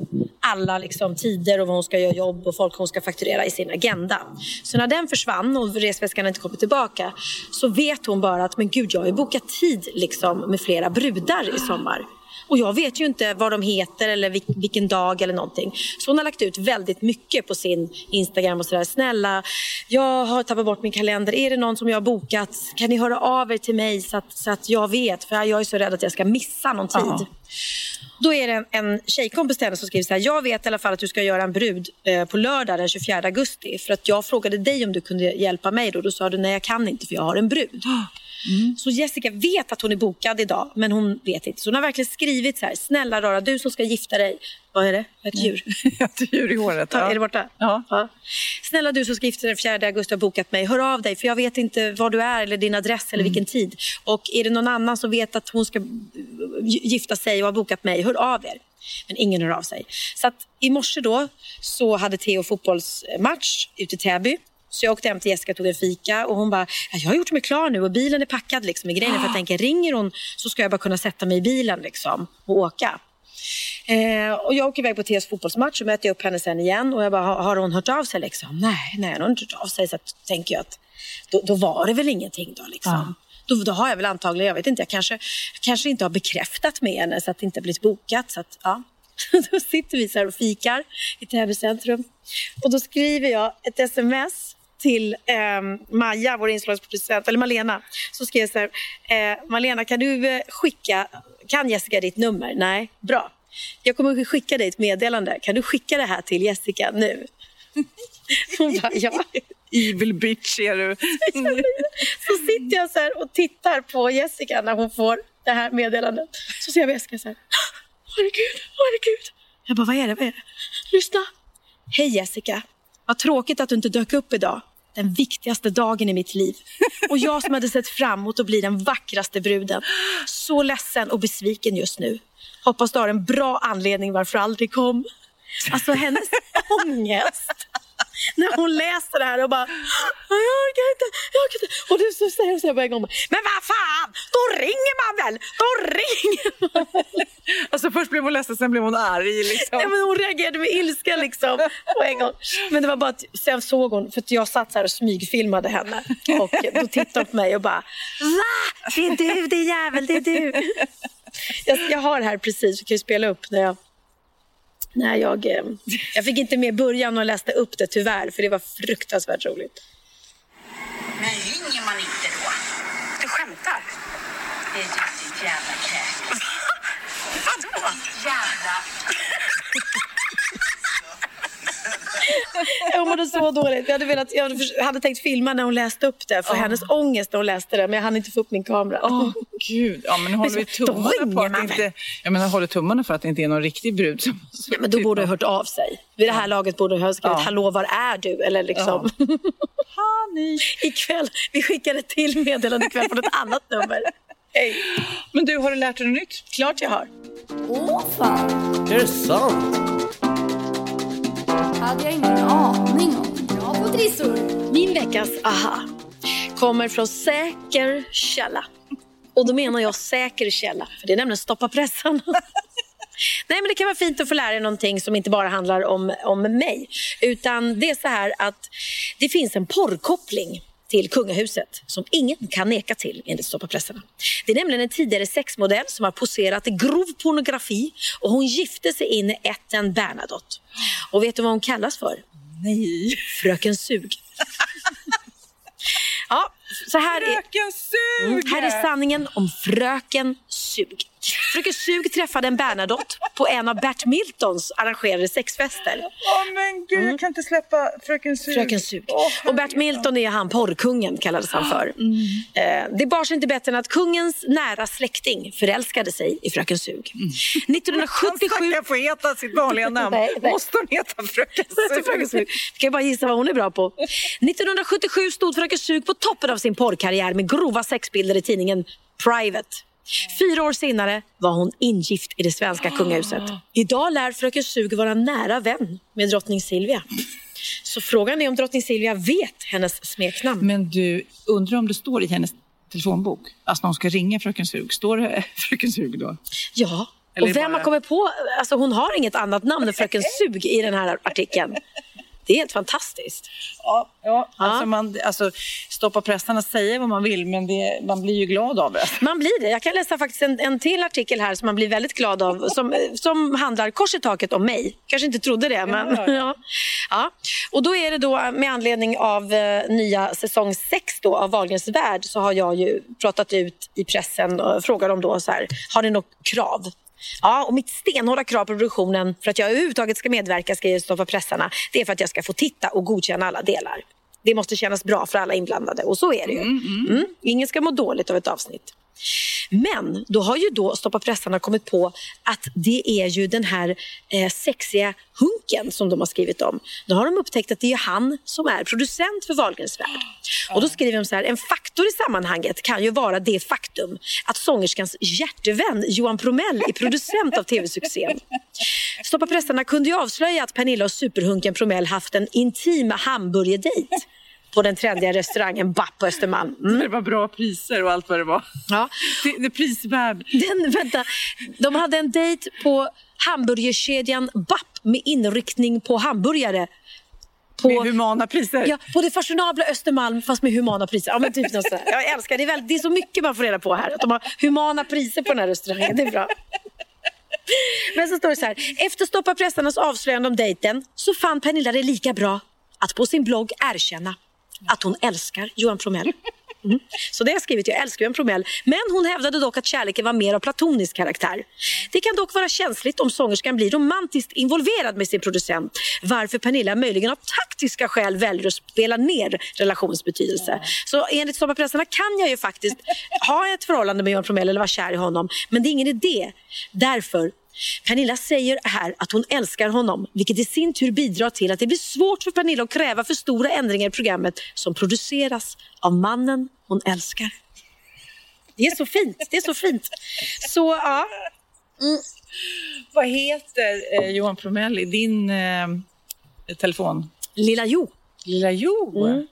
Speaker 2: alla liksom, tider och vad hon ska göra jobb och folk hon ska fakturera i sin agenda. Så när den försvann och resväskan inte kommit tillbaka så vet hon bara att men gud jag har ju bokat tid liksom, med flera brudar i sommar. Och jag vet ju inte vad de heter eller vilken dag eller någonting. Så hon har lagt ut väldigt mycket på sin Instagram och sådär. Snälla, jag har tappat bort min kalender. Är det någon som jag har bokat? Kan ni höra av er till mig så att, så att jag vet? För jag är så rädd att jag ska missa någon tid. Aha. Då är det en, en tjejkompis till henne som skriver så här. Jag vet i alla fall att du ska göra en brud eh, på lördag den 24 augusti. För att jag frågade dig om du kunde hjälpa mig då. Då sa du nej jag kan inte för jag har en brud. Mm. Så Jessica vet att hon är bokad idag, men hon vet inte. Så hon har verkligen skrivit så här, snälla rara, du som ska gifta dig. Vad är det? Ett djur?
Speaker 1: Ett djur i håret.
Speaker 2: Ja. Är det borta?
Speaker 1: Ja. ja.
Speaker 2: Snälla du som ska gifta dig den 4 augusti har bokat mig. Hör av dig, för jag vet inte var du är eller din adress eller mm. vilken tid. Och är det någon annan som vet att hon ska gifta sig och har bokat mig, hör av er. Men ingen hör av sig. Så att i morse då så hade Theo fotbollsmatch ute i Täby. Så jag åkte hem till Jessica och tog en fika och hon bara, jag har gjort mig klar nu och bilen är packad liksom i grejerna. För jag tänker, ringer hon så ska jag bara kunna sätta mig i bilen liksom och åka. Eh, och jag åker iväg på TS fotbollsmatch och möter upp henne sen igen och jag bara, har, hon hört av sig liksom? Nej, nej, hon har inte hört av sig. Så tänker jag att då, då, var det väl ingenting då liksom. Ja. Då, då, har jag väl antagligen, jag vet inte, jag kanske, kanske inte har bekräftat med henne så att det inte blivit bokat. Så att, ja. då sitter vi så här och fikar i Täby centrum och då skriver jag ett sms till eh, Maja, vår inslagsproducent, eller Malena. Så skrev jag så här, eh, Malena kan du eh, skicka, kan Jessica ditt nummer? Nej, bra. Jag kommer att skicka dig ett meddelande. Kan du skicka det här till Jessica nu? Hon bara, ja.
Speaker 1: Evil bitch är du.
Speaker 2: Så sitter jag så här och tittar på Jessica när hon får det här meddelandet. Så ser jag Jessica så här. Herregud, herregud. Jag bara, vad är det? Vad är det? Lyssna. Hej Jessica. Vad tråkigt att du inte dök upp idag. Den viktigaste dagen i mitt liv. Och jag som hade sett fram emot att bli den vackraste bruden. Så ledsen och besviken just nu. Hoppas du har en bra anledning varför du aldrig kom. Alltså hennes ångest när hon läser det här och bara jag orkar inte, jag orkar inte. Och du så säger så på en gång men vad fan, då ringer man väl, då ringer man
Speaker 1: Alltså först blev hon ledsen, sen blev hon arg. Liksom.
Speaker 2: Nej, men hon reagerade med ilska liksom på en gång. Men det var bara att sen såg hon, för att jag satt så här och smygfilmade henne och då tittade hon på mig och bara Va? Det är du, det är jävel, det är du. Jag, jag har det här precis, jag kan ju spela upp när jag när jag, eh, jag fick inte med början och läste upp det tyvärr, för det var fruktansvärt roligt.
Speaker 4: Men ringer man inte
Speaker 2: Jag mådde så dåligt. Jag hade, velat, jag hade tänkt filma när hon läste upp det, för
Speaker 1: Oh.
Speaker 2: hennes ångest när hon läste det, men jag hann inte få upp min kamera.
Speaker 1: Åh gud, ja men nu håller vi tummarna på att det inte, jag menar, håller tummarna för att det inte är någon riktig brud som
Speaker 2: Ja, men då borde ha hört av sig. Vid det här laget borde jag ha skrivit
Speaker 1: Ja.
Speaker 2: “Hallå, var är du?” eller liksom
Speaker 1: Honey.
Speaker 2: ikväll. Vi skickar ett till meddelande ikväll från ett annat nummer. Hej.
Speaker 1: Men du, har du lärt dig något nytt?
Speaker 2: Klart jag har.
Speaker 5: Åh fan,
Speaker 6: Är det sant?
Speaker 5: Hade jag ingen aning om. Bra på trissor.
Speaker 2: Min veckas aha kommer från säker källa. Och då menar jag säker källa, för det är nämligen stoppa pressarna. Nej, men det kan vara fint att få lära dig någonting som inte bara handlar om, om mig. Utan det är så här att det finns en porrkoppling till kungahuset som ingen kan neka till enligt Stoppa pressarna. Det är nämligen en tidigare sexmodell som har poserat i grov pornografi och hon gifte sig in i ätten Bernadotte. Och vet du vad hon kallas för?
Speaker 1: Nej.
Speaker 2: Fröken Sug. ja, så här är...
Speaker 1: Fröken Sug!
Speaker 2: Mm, här är sanningen om Fröken Sug. Fröken Sug träffade en Bernadotte på en av Bert Miltons arrangerade sexfester.
Speaker 1: Åh men gud, jag kan inte släppa Fröken Sug.
Speaker 2: Fröken Sug.
Speaker 1: Åh,
Speaker 2: Och Bert Milton är han porrkungen kallades han för.
Speaker 1: Mm.
Speaker 2: Eh, det bar sig inte bättre än att kungens nära släkting förälskade sig i Fröken Sug.
Speaker 1: Mm.
Speaker 2: 1977...
Speaker 1: Han stackaren får heta sitt vanliga namn.
Speaker 2: Nej, nej.
Speaker 1: Måste hon heta Fröken
Speaker 2: Till Fröken
Speaker 1: Sug?
Speaker 2: Sug. Vi kan ju bara gissa vad hon är bra på. 1977 stod Fröken Sug på toppen av sin porrkarriär med grova sexbilder i tidningen Private. Fyra år senare var hon ingift i det svenska kungahuset. Idag lär Fröken Sug vara nära vän med drottning Silvia. Så frågan är om drottning Silvia vet hennes smeknamn.
Speaker 1: Men du, undrar om det står i hennes telefonbok, när hon ska ringa Fröken Sug, står det Fröken Sug då?
Speaker 2: Ja, och vem
Speaker 1: bara-
Speaker 2: har kommit på... Alltså hon har inget annat namn än Fröken Sug i den här artikeln. Det är helt fantastiskt.
Speaker 1: Ja, ja.
Speaker 2: Ja.
Speaker 1: Alltså, man, alltså stoppa pressarna säger vad man vill, men det, man blir ju glad av det.
Speaker 2: Man blir det. Jag kan läsa faktiskt en, en till artikel här som man blir väldigt glad av som, som handlar kors i taket om mig. Kanske inte trodde det, men ja. ja. Och då är det då med anledning av eh, nya säsong 6 då, av Wahlgrens värld så har jag ju pratat ut i pressen och frågar dem då så här, har ni något krav? Ja, och mitt stenhårda krav på produktionen för att jag överhuvudtaget ska medverka, skriver Stoppa pressarna, det är för att jag ska få titta och godkänna alla delar. Det måste kännas bra för alla inblandade och så är det ju. Mm. Ingen ska må dåligt av ett avsnitt. Men då har ju då Stoppa pressarna kommit på att det är ju den här eh, sexiga hunken som de har skrivit om. Då har de upptäckt att det är han som är producent för Wahlgrens värld. Och då skriver de så här, en faktor i sammanhanget kan ju vara det faktum att sångerskans hjärtevän Johan Promell är producent av tv-succén. Stoppa pressarna kunde ju avslöja att Pernilla och superhunken Promell haft en intim hamburgerdejt på den trendiga restaurangen Bapp på Östermalm. Mm.
Speaker 1: Det var bra priser och allt vad det var.
Speaker 2: Ja.
Speaker 1: Det, det är prisvärd.
Speaker 2: Den, vänta, de hade en dejt på hamburgerkedjan Bapp med inriktning på hamburgare. På,
Speaker 1: Med humana priser.
Speaker 2: ja, på det fashionabla Östermalm fast med humana priser. Ja, men typ något sådär. Jag älskar det. Är väl, det är så mycket man får reda på här. Att de har humana priser på den här restaurangen. Det är bra. Men så står det så här. Efter Stoppa pressarnas avslöjande om dejten så fann Pernilla det lika bra att på sin blogg erkänna att hon älskar Johan Promell. Mm. Så det har jag skrivit, jag älskar Johan Promell. Men hon hävdade dock att kärleken var mer av platonisk karaktär. Det kan dock vara känsligt om sångerskan blir romantiskt involverad med sin producent. Varför Pernilla möjligen av taktiska skäl väljer att spela ner relationens betydelse. Så enligt sommarpressarna kan jag ju faktiskt ha ett förhållande med Johan Promell eller vara kär i honom. Men det är ingen idé. Därför Pernilla säger här att hon älskar honom, vilket i sin tur bidrar till att det blir svårt för Pernilla att kräva för stora ändringar i programmet som produceras av mannen hon älskar. Det är så fint. Det är så fint. Så ja.
Speaker 1: Vad heter eh, Johan Promell i din eh, telefon?
Speaker 2: Lilla Jo.
Speaker 1: Lilla Jo?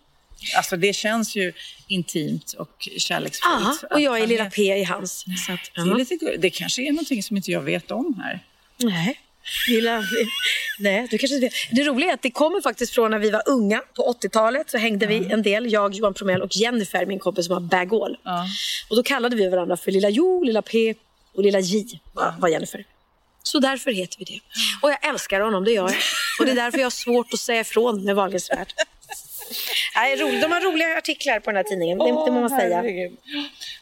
Speaker 1: Alltså det känns ju intimt och kärleksfullt.
Speaker 2: Ja, och jag är Lilla P i hans. Så att,
Speaker 1: Det, är lite, det kanske är någonting som inte jag vet om här.
Speaker 2: Nej. Lilla, nej, du kanske inte vet. Det roliga är att det kommer faktiskt från när vi var unga. På 80-talet så hängde vi en del, jag, Johan Promell och Jennifer, min kompis som har Bag All. Och då kallade vi varandra för Lilla Jo, Lilla P och Lilla J var, var Jennifer. Så därför heter vi det. Och jag älskar honom, det gör jag. Och det är därför jag har svårt att säga ifrån med Wahlgrens. Nej, roligt. De har roliga artiklar på den här tidningen, det, det må man säga.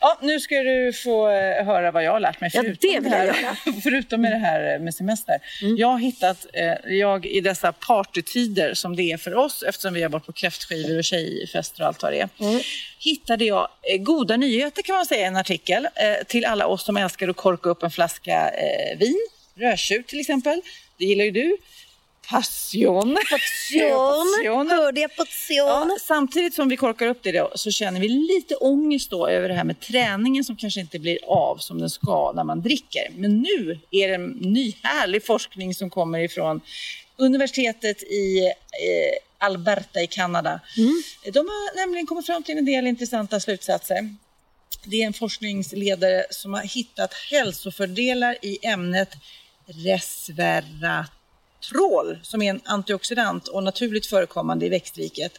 Speaker 1: Ja, nu ska du få eh, höra vad jag har lärt mig.
Speaker 2: Ja,
Speaker 1: Förutom
Speaker 2: det vill jag göra. Mm.
Speaker 1: Förutom med det här eh, med semester. Jag har hittat, eh, jag i dessa partytider som det är för oss eftersom vi har varit på kräftskivor och tjejfester och allt vad det är.
Speaker 2: Mm.
Speaker 1: Hittade jag eh, goda nyheter kan man säga i en artikel eh, till alla oss som älskar att korka upp en flaska eh, vin. Rödtjut till exempel. Det gillar ju du. Passion.
Speaker 2: Passion. Hörde jag passion?
Speaker 1: Ja, samtidigt som vi korkar upp det då, så känner vi lite ångest då över det här med träningen som kanske inte blir av som den ska när man dricker. Men nu är det en ny härlig forskning som kommer ifrån universitetet i eh, Alberta i Kanada. De har nämligen kommit fram till en del intressanta slutsatser. Det är en forskningsledare som har hittat hälsofördelar i ämnet resveratrol som är en antioxidant och naturligt förekommande i växtriket.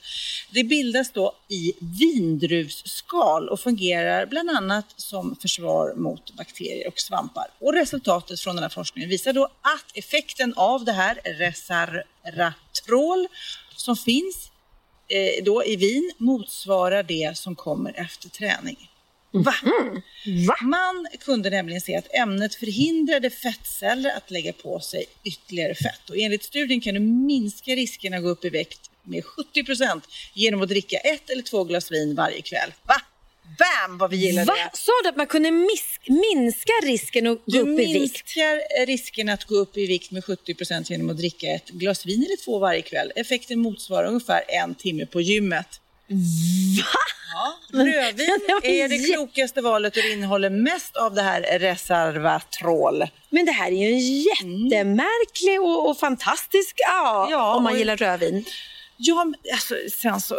Speaker 1: Det bildas då i vindruvsskal och fungerar bland annat som försvar mot bakterier och svampar. Och resultatet från den här forskningen visar då att effekten av det här Resaratrol, som finns eh, då i vin motsvarar det som kommer efter träning. Va? Man kunde nämligen se att ämnet förhindrade fettceller att lägga på sig ytterligare fett. Och enligt studien kan du minska riskerna att gå upp i vikt med 70 procent genom att dricka ett eller två glas vin varje kväll. Va? Bam vad vi gillar
Speaker 2: Va?
Speaker 1: det!
Speaker 2: Sa du att man kunde minska risken att gå
Speaker 1: Du
Speaker 2: upp i vikt?
Speaker 1: minskar risken att gå upp i vikt med 70 procent genom att dricka ett glas vin eller två varje kväll. Effekten motsvarar ungefär en timme på gymmet. Ja, rödvin är det klokaste valet och det innehåller mest av det här reservatrol.
Speaker 2: Men det här är ju en jättemärklig och, och fantastisk, ja,
Speaker 1: Ja,
Speaker 2: om man
Speaker 1: och-
Speaker 2: gillar rödvin.
Speaker 1: Ja, alltså, sen så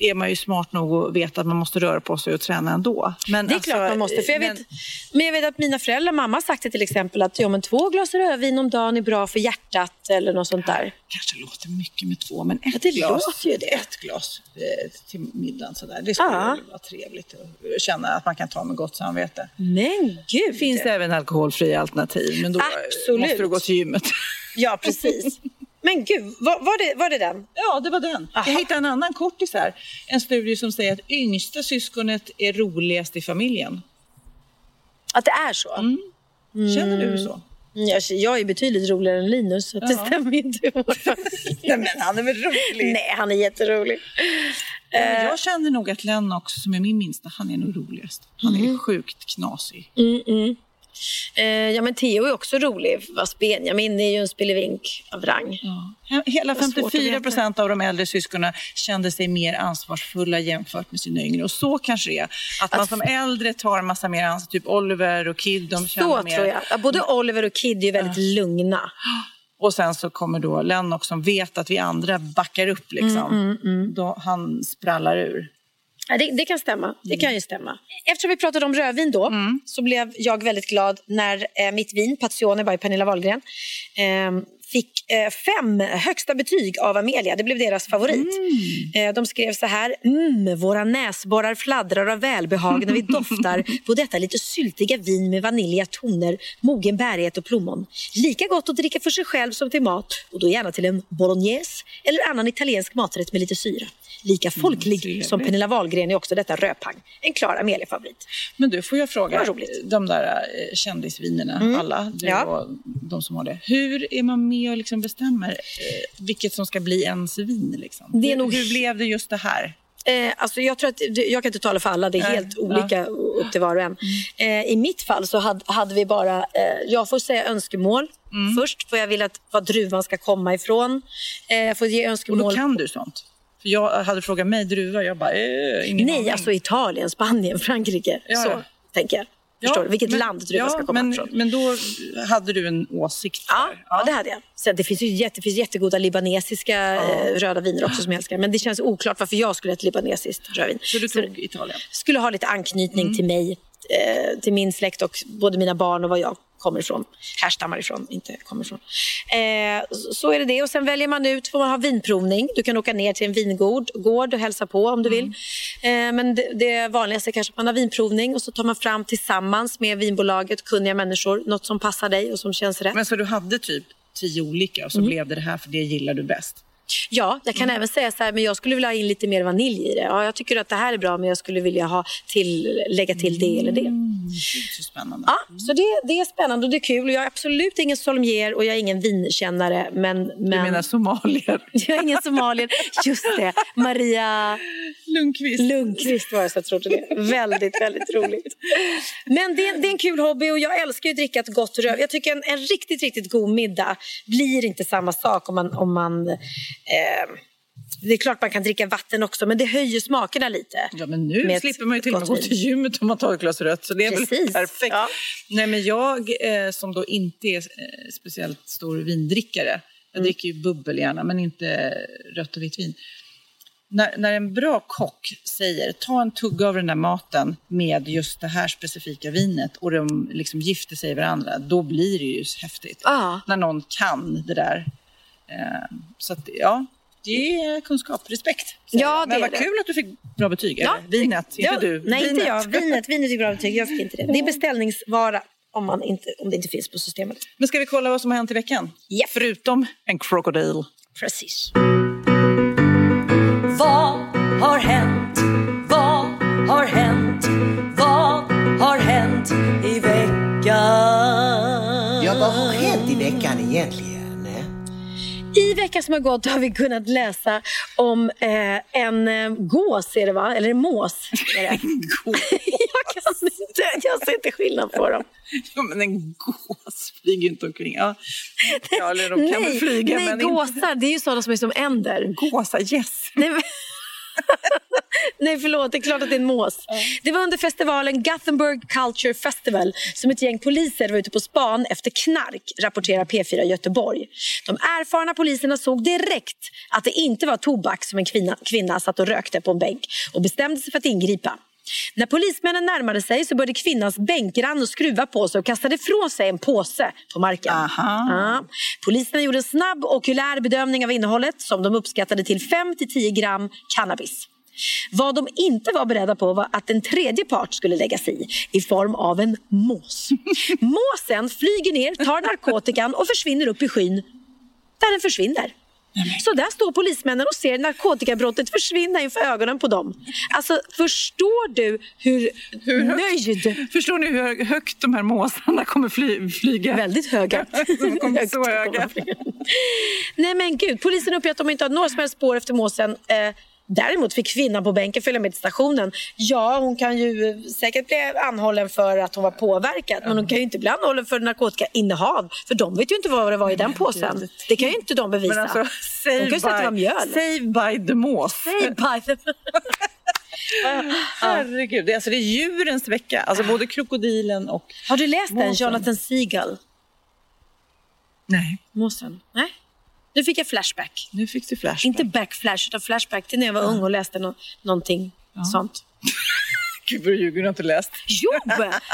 Speaker 1: är man ju smart nog att veta att man måste röra på sig och träna ändå. Men
Speaker 2: Det är
Speaker 1: alltså,
Speaker 2: klart man måste. För jag
Speaker 1: men-
Speaker 2: vet, men jag vet att mina föräldrar, mamma har sagt det till exempel att ja, men två glas rödvin om dagen är bra för hjärtat eller något sånt där.
Speaker 1: kanske låter mycket med två, men ett
Speaker 2: Ja, det
Speaker 1: glas,
Speaker 2: låter det.
Speaker 1: Ett glas eh, till middagen sådär. Det skulle
Speaker 2: Ja.
Speaker 1: vara trevligt att känna att man kan ta med gott samvete.
Speaker 2: Men gud!
Speaker 1: Det finns även alkoholfria alternativ, men då
Speaker 2: Absolut.
Speaker 1: måste du gå till gymmet.
Speaker 2: Ja, precis. Men gud, var, var, det, var det den?
Speaker 1: Ja, det var den.
Speaker 2: Aha.
Speaker 1: Jag hittade en annan kortis här. En studie som säger att yngsta syskonet är roligast i familjen.
Speaker 2: Att det är så?
Speaker 1: Känner du så?
Speaker 2: Jag, jag är betydligt roligare än Linus, så det stämmer inte i vår familj.
Speaker 1: Nej, men han är väl rolig?
Speaker 2: Nej, han är jätterolig.
Speaker 1: Men jag känner nog att Lennox, som är min minsta, han är nog roligast. Han är sjukt knasig.
Speaker 2: Eh, ja, men Theo är också rolig, fast Benjamin är ju en spelevink av rang.
Speaker 1: He- Hela
Speaker 2: Vad svårt att
Speaker 1: 54
Speaker 2: veta.
Speaker 1: procent av de äldre syskonen kände sig mer ansvarsfulla jämfört med sina yngre. Och så kanske det är. Att man som äldre tar massa mer ansvar. Typ Oliver och Kid, de känner
Speaker 2: Så
Speaker 1: mer.
Speaker 2: tror jag. Ja, Både Oliver och Kid är ju väldigt lugna.
Speaker 1: Och sen så kommer då Lennox som vet att vi andra backar upp. Liksom.
Speaker 2: Mm,
Speaker 1: Då han sprallar ur.
Speaker 2: Ja, det, det kan stämma. Det kan ju stämma. Eftersom vi pratade om rödvin då, så blev jag väldigt glad när eh, mitt vin, Passione by Pernilla Wahlgren, eh, fick eh, fem högsta betyg av Amelia. Det blev deras favorit. Eh, de skrev så här. Mm, våra näsborrar fladdrar av välbehag när vi doftar på detta lite syltiga vin med vaniljiga toner, mogen bärighet och plommon. Lika gott att dricka för sig själv som till mat och då gärna till en bolognese eller annan italiensk maträtt med lite syra. Lika folklig som Pernilla Wahlgren är också detta rödpang. En klar Amelia-favorit.
Speaker 1: Men du, får jag fråga, de där eh, kändisvinerna, alla, du
Speaker 2: Ja.
Speaker 1: och de som har det. Hur är man med och liksom bestämmer eh, vilket som ska bli ens vin? Liksom?
Speaker 2: Det är nog-
Speaker 1: hur blev det just det här?
Speaker 2: Eh, alltså jag, tror att, jag kan inte tala för alla, det är
Speaker 1: Nej,
Speaker 2: helt olika upp till var och en.
Speaker 1: Mm.
Speaker 2: Eh, I mitt fall så hade, hade vi bara, eh, jag får säga önskemål
Speaker 1: Mm.
Speaker 2: först, vad jag vill att vad druvan ska komma ifrån. Eh, jag får ge
Speaker 1: Och
Speaker 2: önskemål.
Speaker 1: då kan du sånt? För jag hade frågat mig druva, jag bara, eh, ingen
Speaker 2: Nej,
Speaker 1: aning.
Speaker 2: alltså Italien, Spanien, Frankrike.
Speaker 1: Ja,
Speaker 2: så
Speaker 1: ja.
Speaker 2: tänker jag.
Speaker 1: Ja,
Speaker 2: Förstår du? Vilket
Speaker 1: men-
Speaker 2: land druvan
Speaker 1: ja,
Speaker 2: ska komma
Speaker 1: men,
Speaker 2: ifrån.
Speaker 1: Men då hade du en åsikt
Speaker 2: Ja, ja, det hade jag. Sen, det finns ju jätte, finns jättegoda libanesiska eh, röda viner också som jag älskar. Men det känns oklart varför jag skulle ha ett libanesiskt rödvin.
Speaker 1: Så du tog Italien?
Speaker 2: skulle ha lite anknytning
Speaker 1: Mm.
Speaker 2: till mig, eh, till min släkt och både mina barn och vad jag kommer ifrån. Härstammar ifrån, inte kommer ifrån. Eh, så- är det det. Och sen väljer man ut, får man ha vinprovning. Du kan åka ner till en vingård gård och hälsa på om du vill.
Speaker 1: Mm.
Speaker 2: Eh, men det, det vanligaste är kanske att man har vinprovning och så tar man fram tillsammans med vinbolaget kunniga människor något som passar dig och som känns rätt.
Speaker 1: Men så du hade typ tio olika och så
Speaker 2: Mm.
Speaker 1: blev det det här för det gillar du bäst?
Speaker 2: Ja, jag kan även säga så här, men jag skulle vilja ha in lite mer vanilj i det. Ja, jag tycker att det här är bra, men jag skulle vilja ha till, lägga till det eller det.
Speaker 1: Så spännande.
Speaker 2: Ja, så det, det är spännande och det är kul. Och Jag är absolut ingen sommelier och jag är ingen vinkännare. Men, men...
Speaker 1: Du menar somalier?
Speaker 2: Jag är ingen somalier. Just det. Maria
Speaker 1: Lundqvist.
Speaker 2: Lundqvist var det som trodde det. Väldigt, väldigt roligt. Men det, det är en kul hobby och jag älskar ju att dricka ett gott röv. Jag tycker en, en riktigt, riktigt god middag blir inte samma sak om man... Om man eh, det är klart man kan dricka vatten också, men det höjer smakerna lite.
Speaker 1: Ja, men nu
Speaker 2: Med
Speaker 1: slipper man ju till och med gå till gymmet om man tar ett glas rött. Så det är väl
Speaker 2: Precis,
Speaker 1: perfekt.
Speaker 2: ja.
Speaker 1: Nej, men jag eh, som då inte är eh, speciellt stor vindrickare. Jag
Speaker 2: Mm.
Speaker 1: dricker ju bubbel gärna, men inte rött och vitt vin. När, när en bra kock säger ta en tugga av den där maten med just det här specifika vinet och de liksom gifter sig varandra, då blir det ju häftigt.
Speaker 2: Ja.
Speaker 1: När någon kan det där. Eh, så att, ja, det är kunskap, respekt.
Speaker 2: Ja, det
Speaker 1: Men
Speaker 2: är
Speaker 1: vad
Speaker 2: det.
Speaker 1: kul att du fick bra betyg.
Speaker 2: Ja,
Speaker 1: eller? Vinet,
Speaker 2: Ja,
Speaker 1: inte du.
Speaker 2: Nej, inte
Speaker 1: Vinet.
Speaker 2: jag. Vinet, vinet fick bra betyg. Jag fick inte det. Det är beställningsvara om, man inte, om det inte finns på systemet.
Speaker 1: Men ska vi kolla vad som har hänt i veckan?
Speaker 2: Japp.
Speaker 1: Förutom en krokodil.
Speaker 2: Precis.
Speaker 7: Vad har hänt? Vad har hänt? Vad har hänt i veckan?
Speaker 8: Ja, vad har hänt i veckan egentligen?
Speaker 2: I veckan som har gått har vi kunnat läsa om eh, en eh, gås, är det va? Eller en mås. Är det? jag, kan inte, jag ser inte skillnad på dem.
Speaker 1: Ja, men en gås flyger ju inte omkring. Ja, ja eller de kan väl
Speaker 2: nej,
Speaker 1: flyga,
Speaker 2: nej
Speaker 1: men
Speaker 2: gåsar, det är ju sådana som är som änder.
Speaker 1: inte gåsar. Yes!
Speaker 2: Nej, men... Nej, förlåt. Det är klart att det är en mås. Det var under festivalen Gothenburg Culture Festival som ett gäng poliser var ute på span efter knark, rapporterar P4 Göteborg. De erfarna poliserna såg direkt att det inte var tobak som en kvinna, kvinna satt och rökte på en bänk och bestämde sig för att ingripa. När polismännen närmade sig så började kvinnans bänkgrann att skruva på sig och kastade ifrån sig en påse på marken. Ja. Poliserna gjorde en snabb okulär bedömning av innehållet som de uppskattade till 5-10 gram cannabis. Vad de inte var beredda på var att en tredje part skulle lägga sig i, i form av en mås. Måsen flyger ner, tar narkotikan och försvinner upp i skyn där den försvinner. Så där står polismännen och ser narkotikabrottet försvinna inför ögonen på dem. Alltså, förstår du hur,
Speaker 1: Hur högt?
Speaker 2: nöjd...
Speaker 1: Förstår ni hur högt de här måsarna kommer fly, flyga?
Speaker 2: Väldigt höga.
Speaker 1: De kommer
Speaker 2: Högt
Speaker 1: så höga.
Speaker 2: Nej men gud, polisen uppger att de inte har några som helst spår efter måsen. Eh, däremot fick kvinnan på bänken följa med till stationen. Ja, hon kan ju säkert bli anhållen för att hon var påverkad. Men hon kan ju inte bli anhållen för narkotikainnehav. För de vet ju inte vad det var i den påsen. Det kan ju inte de bevisa.
Speaker 1: Men alltså,
Speaker 2: de
Speaker 1: save
Speaker 2: kan ju säga att det var
Speaker 1: by,
Speaker 2: mjöl.
Speaker 1: save by the mås.
Speaker 2: Say bye.
Speaker 1: Herregud, det är, alltså, det är djurens vecka. Alltså både krokodilen och...
Speaker 2: Har du läst den?
Speaker 1: Måsen.
Speaker 2: Jonathan Seagull?
Speaker 1: Nej,
Speaker 2: Måsen? Nej. Nu fick jag flashback.
Speaker 1: nu fick du flashback.
Speaker 2: Inte backflash utan flashback till när jag var ung och läste no- någonting sånt.
Speaker 1: Gud vad du ljuger, du har inte läst.
Speaker 2: Jo,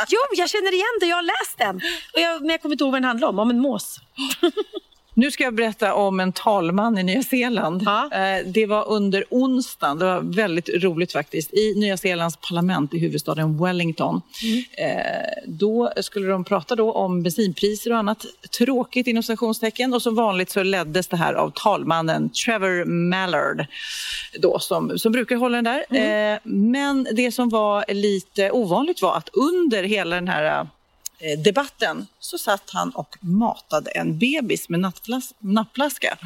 Speaker 2: jo, jag känner igen det. Jag har läst den. Och jag, men jag kommer inte ihåg vad den handlar om. Om en mås.
Speaker 1: Nu ska jag berätta om en talman i Nya Zeeland. Eh, Det var under onsdagen, det var väldigt roligt faktiskt, i Nya Zeelands parlament i huvudstaden Wellington. Eh, Då skulle de prata då om bensinpriser och annat tråkigt inom stationstecken och som vanligt så leddes det här av talmannen Trevor Mallard då, som, som brukar hålla den där. Eh, Men det som var lite ovanligt var att under hela den här Eh, debatten så satt han och matade en bebis med nattflas- nappflaska.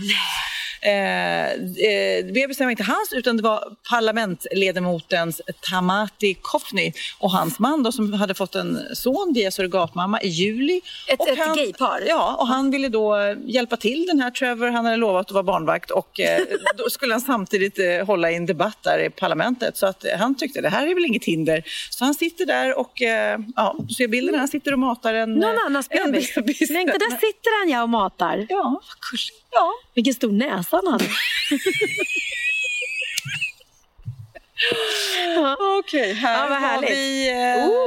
Speaker 1: Eh, eh, bebisen var inte hans utan det var parlamentsledamotens Tamati Kofni och hans man då, som hade fått en son via surrogatmamma i juli.
Speaker 2: Ett,
Speaker 1: och
Speaker 2: ett
Speaker 1: han,
Speaker 2: gaypar?
Speaker 1: Ja, och han ville då hjälpa till den här Trevor. Han hade lovat att vara barnvakt och eh, då skulle han samtidigt eh, hålla i en debatt där i parlamentet. Så att eh, han tyckte det här är väl inget hinder. Så han sitter där och, eh, ja, ser bilden, han sitter och matar en...
Speaker 2: Någon annans bebis.
Speaker 1: bebis.
Speaker 2: Men inte där sitter han ja och matar.
Speaker 1: Ja, vad. Ja.
Speaker 2: Vilken stor näsa han hade.
Speaker 1: Okej, här
Speaker 2: Ja,
Speaker 1: har vi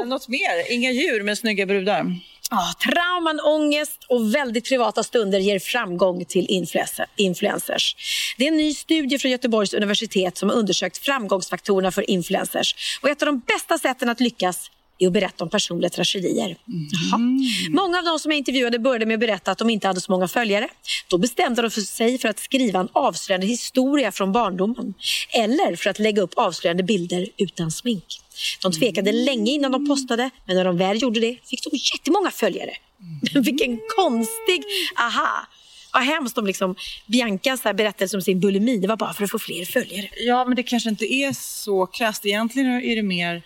Speaker 1: eh, något mer. Inga djur men snygga brudar.
Speaker 2: Ja, trauman, ångest och väldigt privata stunder ger framgång till influencer- influencers. Det är en ny studie från Göteborgs universitet som har undersökt framgångsfaktorerna för influencers. Och ett av de bästa sätten att lyckas är att berätta om personliga tragedier. Jaha. Många av de som jag intervjuade började med att berätta att de inte hade så många följare. Då bestämde de för sig för att skriva en avslöjande historia från barndomen. Eller för att lägga upp avslöjande bilder utan smink. De tvekade länge innan de postade, men när de väl gjorde det fick de jättemånga följare. Men vilken konstig aha! Vad hemskt om liksom Biancas berättelse om sin bulimi, det var bara för att få fler följare.
Speaker 1: Ja, men det kanske inte är så krasst. Egentligen är det mer...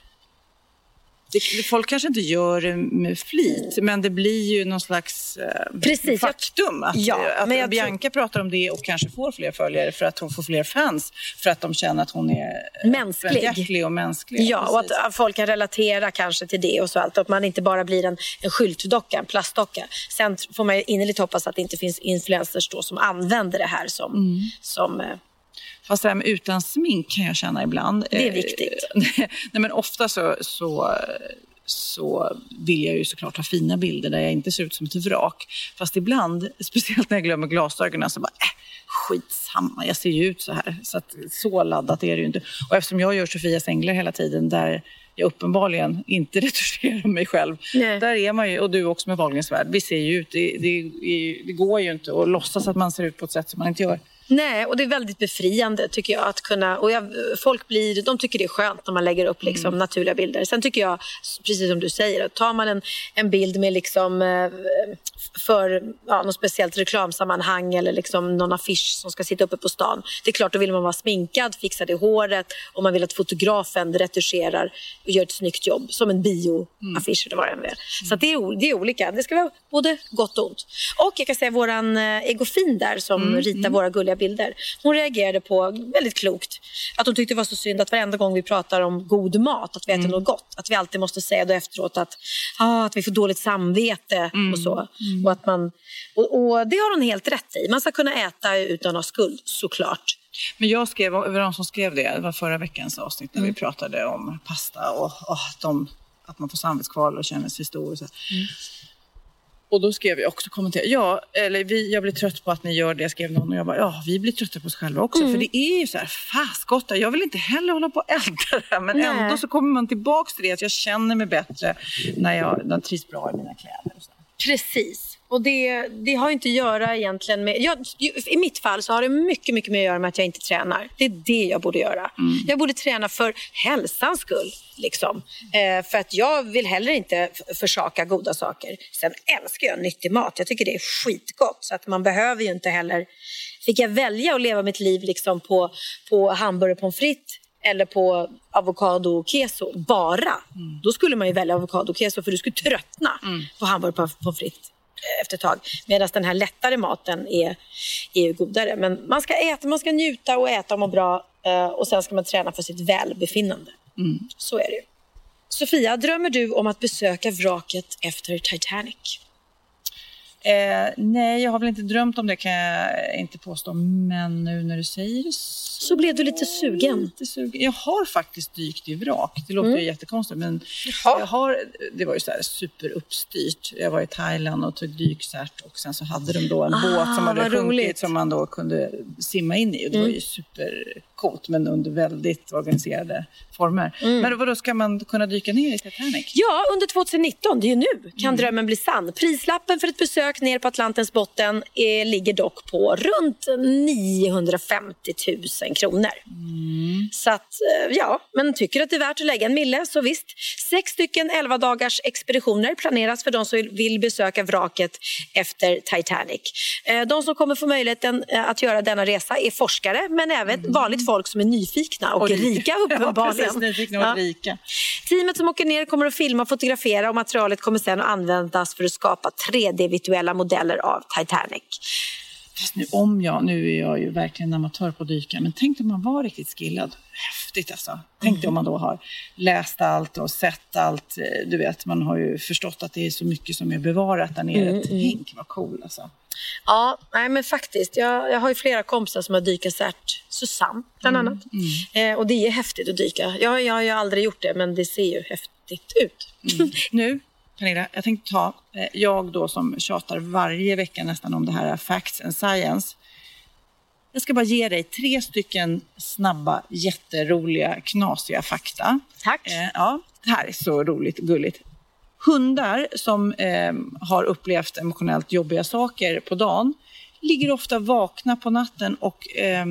Speaker 1: Det, folk kanske inte gör det med flit, men det blir ju någon slags eh,
Speaker 2: Precis,
Speaker 1: faktum att,
Speaker 2: Ja,
Speaker 1: att
Speaker 2: men jag
Speaker 1: Bianca pratar om det och kanske får fler följare för att hon får fler fans, för att de känner att hon är eh,
Speaker 2: Mänsklig.
Speaker 1: och mänsklig.
Speaker 2: Ja, och
Speaker 1: Precis.
Speaker 2: att att folk kan relatera kanske till det och så allt. Att man inte bara blir en, en skyltdocka, en plastdocka. Sen får man ju innerligt hoppas att det inte finns influencers då som använder det här som,
Speaker 1: Mm.
Speaker 2: som eh,
Speaker 1: Fast det här med utan smink kan jag känna ibland.
Speaker 2: Det är
Speaker 1: Eh,
Speaker 2: viktigt.
Speaker 1: Nej, men ofta så, så, så vill jag ju såklart ha fina bilder där jag inte ser ut som ett vrak. Fast ibland, speciellt när jag glömmer glasögonen, så bara äh, skitsamma, jag ser ju ut så här. Så, att, så laddat är det ju inte. Och eftersom jag gör Sofias änglar hela tiden, där jag uppenbarligen inte retuscherar mig själv.
Speaker 2: Nej.
Speaker 1: Där är man ju, och du också med Wahlgrens värld, vi ser ju ut, det, det, det går ju inte att låtsas att man ser ut på ett sätt som man inte gör.
Speaker 2: Nej, och det är väldigt befriande tycker jag att kunna, och jag, folk blir, de tycker det är skönt när man lägger upp liksom,
Speaker 1: Mm.
Speaker 2: naturliga bilder. Sen tycker jag, precis som du säger, att tar man en, en bild med liksom eh, för ja, något speciellt reklamsammanhang eller liksom någon affisch som ska sitta uppe på stan. Det är klart, då vill man vara sminkad, fixad i håret och man vill att fotografen retuscherar och gör ett snyggt jobb, som en bioaffisch eller vad det än är. Så att det, är, det är olika. Det ska vara både gott och ont. Och jag kan säga våran eh, Egofin där som ritar våra gulliga bilder. Hon reagerade på, väldigt klokt, att hon tyckte det var så synd att varenda gång vi pratar om god mat, att vi äter något gott, att vi alltid måste säga då efteråt att, ah, att vi får dåligt samvete och så. Och, att man, och, och det har hon helt rätt i. Man ska kunna äta utan att ha skuld, såklart.
Speaker 1: Men jag skrev, var de som skrev det, det var förra veckans avsnitt när vi
Speaker 2: Mm.
Speaker 1: pratade om pasta och, och de, att man får samvetskval och känner sig stor. Och, så. Och då skrev jag också kommentera, ja, eller vi, jag blir trött på att ni gör det, skrev någon och jag bara, ja, vi blir trötta på oss själva också.
Speaker 2: Mm.
Speaker 1: För det är ju så här, faskotta, jag vill inte heller hålla på och elda det här, men
Speaker 2: Nej.
Speaker 1: ändå så kommer man tillbaks till det, att jag känner mig bättre när jag, när jag trivs bra i mina kläder. Och så.
Speaker 2: Precis. Och det, det har inte att göra egentligen med... Jag, I mitt fall så har det mycket, mycket mer att göra med att jag inte tränar. Det är det jag borde göra. Jag borde träna för hälsans skull. Liksom. Eh, för att jag vill heller inte försaka goda saker. Sen älskar jag nyttig mat. Jag tycker det är skitgott. Så att man behöver ju inte heller... Fick jag välja att leva mitt liv liksom på, på hamburgare pommes frites eller på avokado och keso bara, då skulle man ju välja avokado och keso för du skulle tröttna på hamburgare pommes frites efter ett tag. Medan den här lättare maten är, är godare. Men man ska äta, man ska njuta och äta och må bra eh, och sen ska man träna för sitt välbefinnande. Så är det ju. Sofia, drömmer du om att besöka vraket efter Titanic?
Speaker 1: Eh, nej, jag har väl inte drömt om det kan jag inte påstå. Men nu när du säger det så...
Speaker 2: Så blev du lite sugen.
Speaker 1: Lite sugen. Jag har faktiskt dykt i vrak. Det låter
Speaker 2: Mm.
Speaker 1: ju jättekonstigt men jag har, det var ju så här superuppstyrt. Jag var i Thailand och tog dykcert och sen så hade de då en
Speaker 2: Ah,
Speaker 1: båt som hade
Speaker 2: vad
Speaker 1: sjunkit
Speaker 2: roligt.
Speaker 1: som man då kunde simma in i. Och det var
Speaker 2: Mm.
Speaker 1: ju supercoolt men under väldigt organiserade former.
Speaker 2: Mm.
Speaker 1: Men vadå, ska man kunna dyka ner i Titanic?
Speaker 2: Ja, under 2019, det är ju nu, kan
Speaker 1: Mm.
Speaker 2: drömmen bli sann. Prislappen för ett besök ner på Atlantens botten eh, ligger dock på runt 950 000 kronor.
Speaker 1: Mm.
Speaker 2: Så att, eh, ja, men tycker att det är värt att lägga en mille så visst. Sex stycken 11 dagars expeditioner planeras för de som vill besöka vraket efter Titanic. Eh, De som kommer få möjligheten att göra denna resa är forskare men även vanligt folk som är nyfikna och,
Speaker 1: Mm. Och rika.
Speaker 2: rika
Speaker 1: Ja,
Speaker 2: uppenbarligen.
Speaker 1: precis, nyfikna och rika.
Speaker 2: Teamet som åker ner kommer att filma och fotografera och materialet kommer sedan att användas för att skapa 3D-virtuella modeller av Titanic.
Speaker 1: Fast nu om jag, nu är jag ju verkligen amatör på att dyka, men tänk om man var riktigt skillad. Häftigt alltså. Tänk dig om man då har läst allt och sett allt. Eh, Du vet, man har ju förstått att det är så mycket som är bevarat där nere.
Speaker 2: Mm, mm.
Speaker 1: Tänk vad cool alltså.
Speaker 2: Ja, nej men faktiskt. Jag, jag har ju flera kompisar som har dykarcert. Susanne bland
Speaker 1: Mm,
Speaker 2: annat. Eh, och det är häftigt att dyka. Jag, jag har ju aldrig gjort det men det ser ju häftigt ut.
Speaker 1: Nu, Pernilla, jag tänkte ta, eh, jag då som tjatar varje vecka nästan om det här Facts and Science. Jag ska bara ge dig tre stycken snabba, jätteroliga, knasiga fakta.
Speaker 2: Tack.
Speaker 1: Eh, ja, det här är så roligt och gulligt. Hundar som eh, har upplevt emotionellt jobbiga saker på dagen ligger ofta vakna på natten och eh,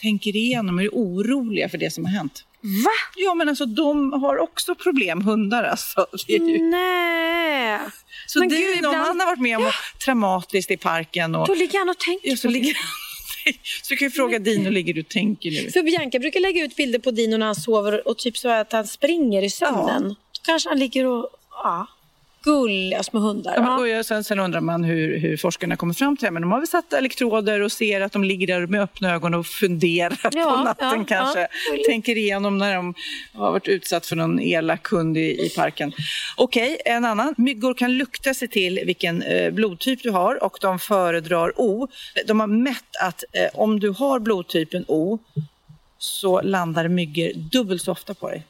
Speaker 1: tänker igenom och är oroliga för det som har hänt.
Speaker 2: Va?
Speaker 1: Ja, men alltså de har också problem, hundar alltså. Det ju...
Speaker 2: Nej!
Speaker 1: Så
Speaker 2: Men
Speaker 1: det
Speaker 2: gud,
Speaker 1: är någon
Speaker 2: ibland-
Speaker 1: han har varit med om något traumatiskt i parken. Och,
Speaker 2: Då ligger han och tänker
Speaker 1: ja, så,
Speaker 2: på det.
Speaker 1: ligger... så du kan ju fråga Dino, ligger du och tänker nu?
Speaker 2: För Bianca brukar lägga ut bilder på Dino när han sover och typ så att han springer i sömnen. Då kanske han ligger och... Ja, gulliga små hundar.
Speaker 1: Ja, och jag- sen, sen undrar man hur, hur forskarna kommer fram till det. Men de har väl satt elektroder och ser att de ligger där med öppna ögon och funderar
Speaker 2: Ja,
Speaker 1: på natten
Speaker 2: ja,
Speaker 1: kanske. Tänker igenom när de har varit utsatt för någon elak kund i, i parken. Okej, en annan. Myggor kan lukta sig till vilken eh, blodtyp du har och de föredrar O. De har mätt att eh, om du har blodtypen O så landar myggor dubbelt så ofta på dig.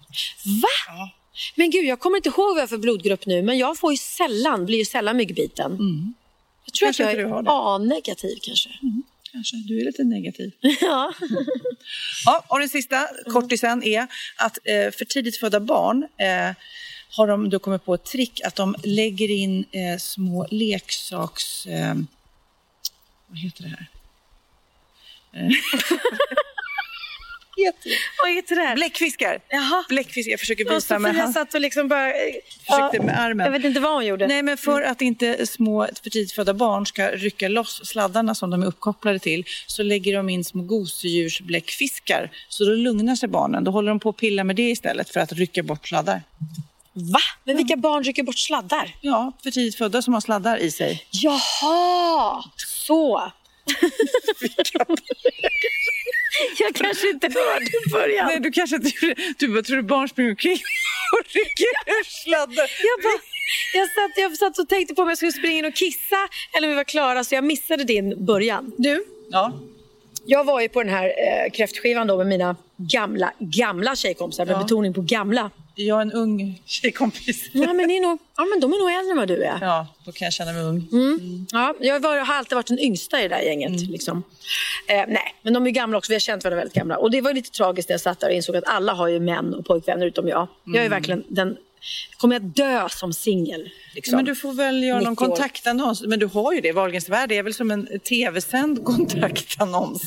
Speaker 2: Va? Men gud, jag kommer inte ihåg vad jag har för blodgrupp nu, men jag får ju sällan, blir ju sällan myggbiten. Jag tror
Speaker 1: Kanske
Speaker 2: att jag är. A-negativ kanske.
Speaker 1: Kanske, du är lite negativ.
Speaker 2: ja.
Speaker 1: Ja, och den sista kortisen är att eh, för tidigt födda barn eh, har de då kommit på ett trick att de lägger in eh, små leksaks... Eh, vad heter det här? Eh, heter det?
Speaker 2: Vad heter det här?
Speaker 1: Bläckfiskar.
Speaker 2: Jaha.
Speaker 1: Bläckfiskar. Jag försöker visa med
Speaker 2: Sofia
Speaker 1: hand.
Speaker 2: satt och liksom bara...
Speaker 1: Försökte
Speaker 2: Ja,
Speaker 1: med armen.
Speaker 2: Jag vet inte vad hon gjorde.
Speaker 1: Nej, men för att inte små för tidigt födda barn ska rycka loss sladdarna som de är uppkopplade till så lägger de in små gosedjursbläckfiskar. Så då lugnar sig barnen. Då håller de på att pilla med det istället för att rycka bort sladdar.
Speaker 2: Va? Men vilka barn rycker bort sladdar?
Speaker 1: Ja, för tidigt födda som har sladdar i sig.
Speaker 2: Jaha, så. Jag kanske inte hörde i början.
Speaker 1: Nej, du kanske inte gjorde Du bara tror du barn springer omkring och rycker ur sladdar.
Speaker 2: Jag, bara, jag, satt, jag satt och tänkte på om jag skulle springa in och kissa eller om vi var klara så jag missade din början. Du,
Speaker 1: Ja.
Speaker 2: jag var ju på den här eh, kräftskivan då med mina gamla, gamla tjejkompisar med
Speaker 1: Ja.
Speaker 2: betoning på gamla.
Speaker 1: Jag är en ung tjejkompis.
Speaker 2: Ja, men, det är nog, ja, men de är nog äldre än vad du är.
Speaker 1: Ja, då kan jag känna mig ung.
Speaker 2: Mm. Ja, jag var, har alltid varit den yngsta i det där gänget. Liksom. Eh, nej, men de är gamla också. Vi har känt varandra väldigt gamla. Och det var lite tragiskt när jag satt där och insåg att alla har ju män och pojkvänner utom jag. Jag är
Speaker 1: Mm.
Speaker 2: verkligen den... Kommer jag dö som singel? Liksom?
Speaker 1: Men du får väl göra någon
Speaker 2: 90 år.
Speaker 1: kontaktannons. Men du har ju det. Wahlgrens värld är väl som en tv-sänd kontaktannons.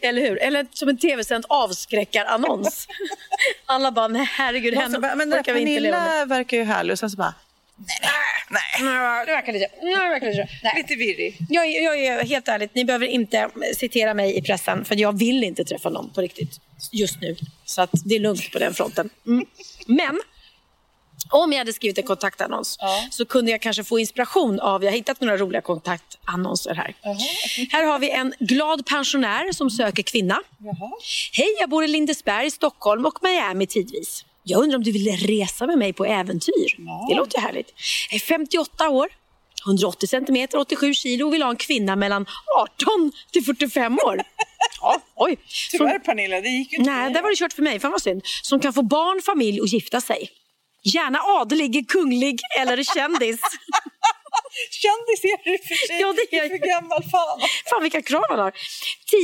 Speaker 2: Eller hur? Eller som en tv-sänd avskräckarannons. Alla bara, nej herregud, henne orkar vi inte leva med.
Speaker 1: Pernilla verkar ju härlig och sen så bara,
Speaker 2: Nej, det verkar lite... Nej, det verkar lite... Nej.
Speaker 1: lite virrig.
Speaker 2: Jag, jag är helt ärligt, ni behöver inte citera mig i pressen för jag vill inte träffa någon på riktigt just nu. Så att det är lugnt på den fronten. Mm. Men om jag hade skrivit en kontaktannons så kunde jag kanske få inspiration av, jag har hittat några roliga kontaktannonser här. Här har vi en glad pensionär som söker kvinna. Hej, jag bor i Lindesberg, Stockholm och Miami tidvis. Jag undrar om du vill resa med mig på äventyr? Det låter ju härligt. Jag är 58 år, 180 centimeter, 87 kilo och vill ha en kvinna mellan 18 till 45 år. Ja, oj.
Speaker 1: Tyvärr Pernilla, det gick ju inte.
Speaker 2: nej, där var det kört för mig. Fan vad synd. Som kan få barn, familj och gifta sig. Gärna adelig, kunglig eller kändis.
Speaker 1: Kändis är du för sig.
Speaker 2: Ja, det är
Speaker 1: är för gammal fan.
Speaker 2: Fan vilka krav han har.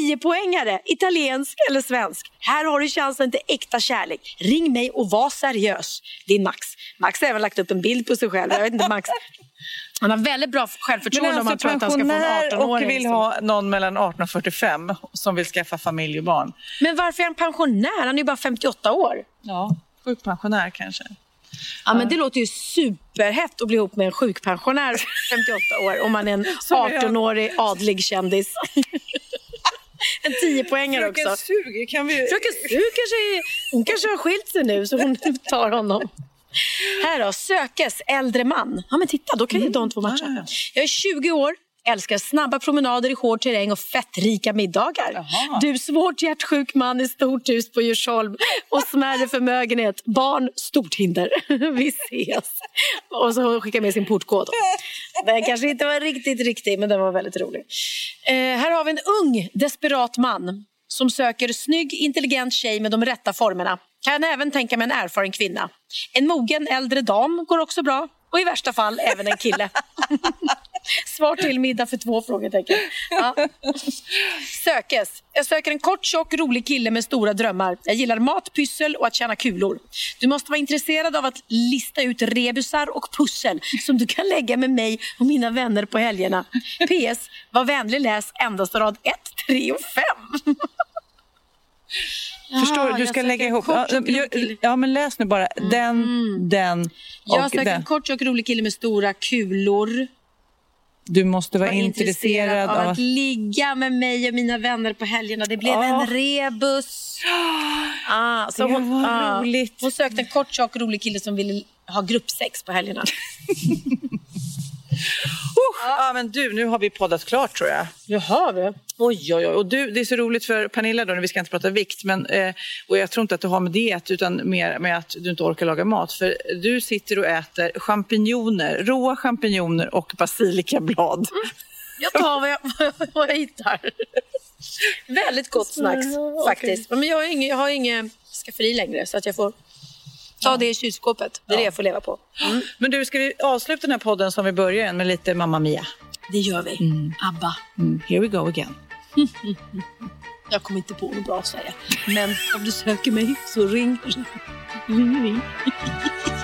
Speaker 2: 10 poängare, italiensk eller svensk. Här har du chansen till äkta kärlek. Ring mig och var seriös. Din Max. Max har även lagt upp en bild på sig själv. Jag vet inte, Max. Han har väldigt bra självförtroende om han tror att han ska få en
Speaker 1: pensionär
Speaker 2: 18-åring.
Speaker 1: och vill ha någon mellan 18 och 45 som vill skaffa familj och barn.
Speaker 2: Men varför är han pensionär? Han är ju bara 58 år.
Speaker 1: Ja, sjukpensionär kanske.
Speaker 2: Ja, men det låter ju superhett att bli ihop med en sjukpensionär 58 år om man är en
Speaker 1: Som jag.
Speaker 2: 18-årig adlig kändis. en 10-poängare också.
Speaker 1: Fröken Suger kan vi...
Speaker 2: Fröken Sue kanske, hon kanske har skilt sig nu så hon tar honom. Här då, sökes äldre man. Ja men titta, då kan ju de två matcha.
Speaker 1: Ah.
Speaker 2: Jag är 20 år, älskar snabba promenader i hård terräng och fettrika middagar.
Speaker 1: Jaha.
Speaker 2: Du svårt hjärtsjuk man i stort hus på Djursholm och smärre förmögenhet. Barn, stort hinder. Vi ses. Och så skickar med sin portkod. Den kanske inte var riktigt riktig, men den var väldigt rolig. Eh, här har vi en ung, desperat man som söker snygg, intelligent tjej med de rätta formerna. Kan även tänka mig en erfaren kvinna. En mogen äldre dam går också bra. Och i värsta fall även en kille. Svar till middag för två frågetecken. Ja. Sökes. Jag söker en kort, tjock, rolig kille med stora drömmar. Jag gillar mat, pyssel och att tjäna kulor. Du måste vara intresserad av att lista ut rebusar och pussel som du kan lägga med mig och mina vänner på helgerna. PS. Var vänlig läs endast rad 1, 3 och 5.
Speaker 1: Förstår du? Du
Speaker 2: jag
Speaker 1: ska
Speaker 2: söker
Speaker 1: lägga ihop. Ja, men läs nu bara. Den, den
Speaker 2: Jag
Speaker 1: och
Speaker 2: söker
Speaker 1: den.
Speaker 2: en kort, tjock, rolig kille med stora kulor.
Speaker 1: Du måste vara
Speaker 2: Var
Speaker 1: intresserad av att...
Speaker 2: ligga med mig och mina vänner på helgerna. Det blev
Speaker 1: Ah.
Speaker 2: en rebus. Ah, så
Speaker 1: Det
Speaker 2: hon,
Speaker 1: var
Speaker 2: ah,
Speaker 1: roligt.
Speaker 2: hon sökte en kort, tjock, rolig kille som ville ha gruppsex på helgerna.
Speaker 1: Usch, ja, men du, nu har vi poddat klart tror jag.
Speaker 2: Jaha, vi.
Speaker 1: Oj, oj, oj. Och du, det är så roligt för Pernilla då, när vi ska inte prata vikt, men, eh, och jag tror inte att det har med diet utan mer med att du inte orkar laga mat. För du sitter och äter champinjoner, råa champinjoner och basilikablad.
Speaker 2: Jag tar vad jag, vad jag hittar. Väldigt gott snacks faktiskt. Men jag har inget, jag har inget skafferi längre så att jag får ta det i kylskåpet. Det är det jag får leva på.
Speaker 1: Men du, ska vi avsluta den här podden som vi börjar med lite Mamma Mia?
Speaker 2: Det gör vi. ABBA.
Speaker 1: Mm, here we go again.
Speaker 2: Jag kommer inte på något bra att säga. Men om du söker mig så ring. Ring, ring.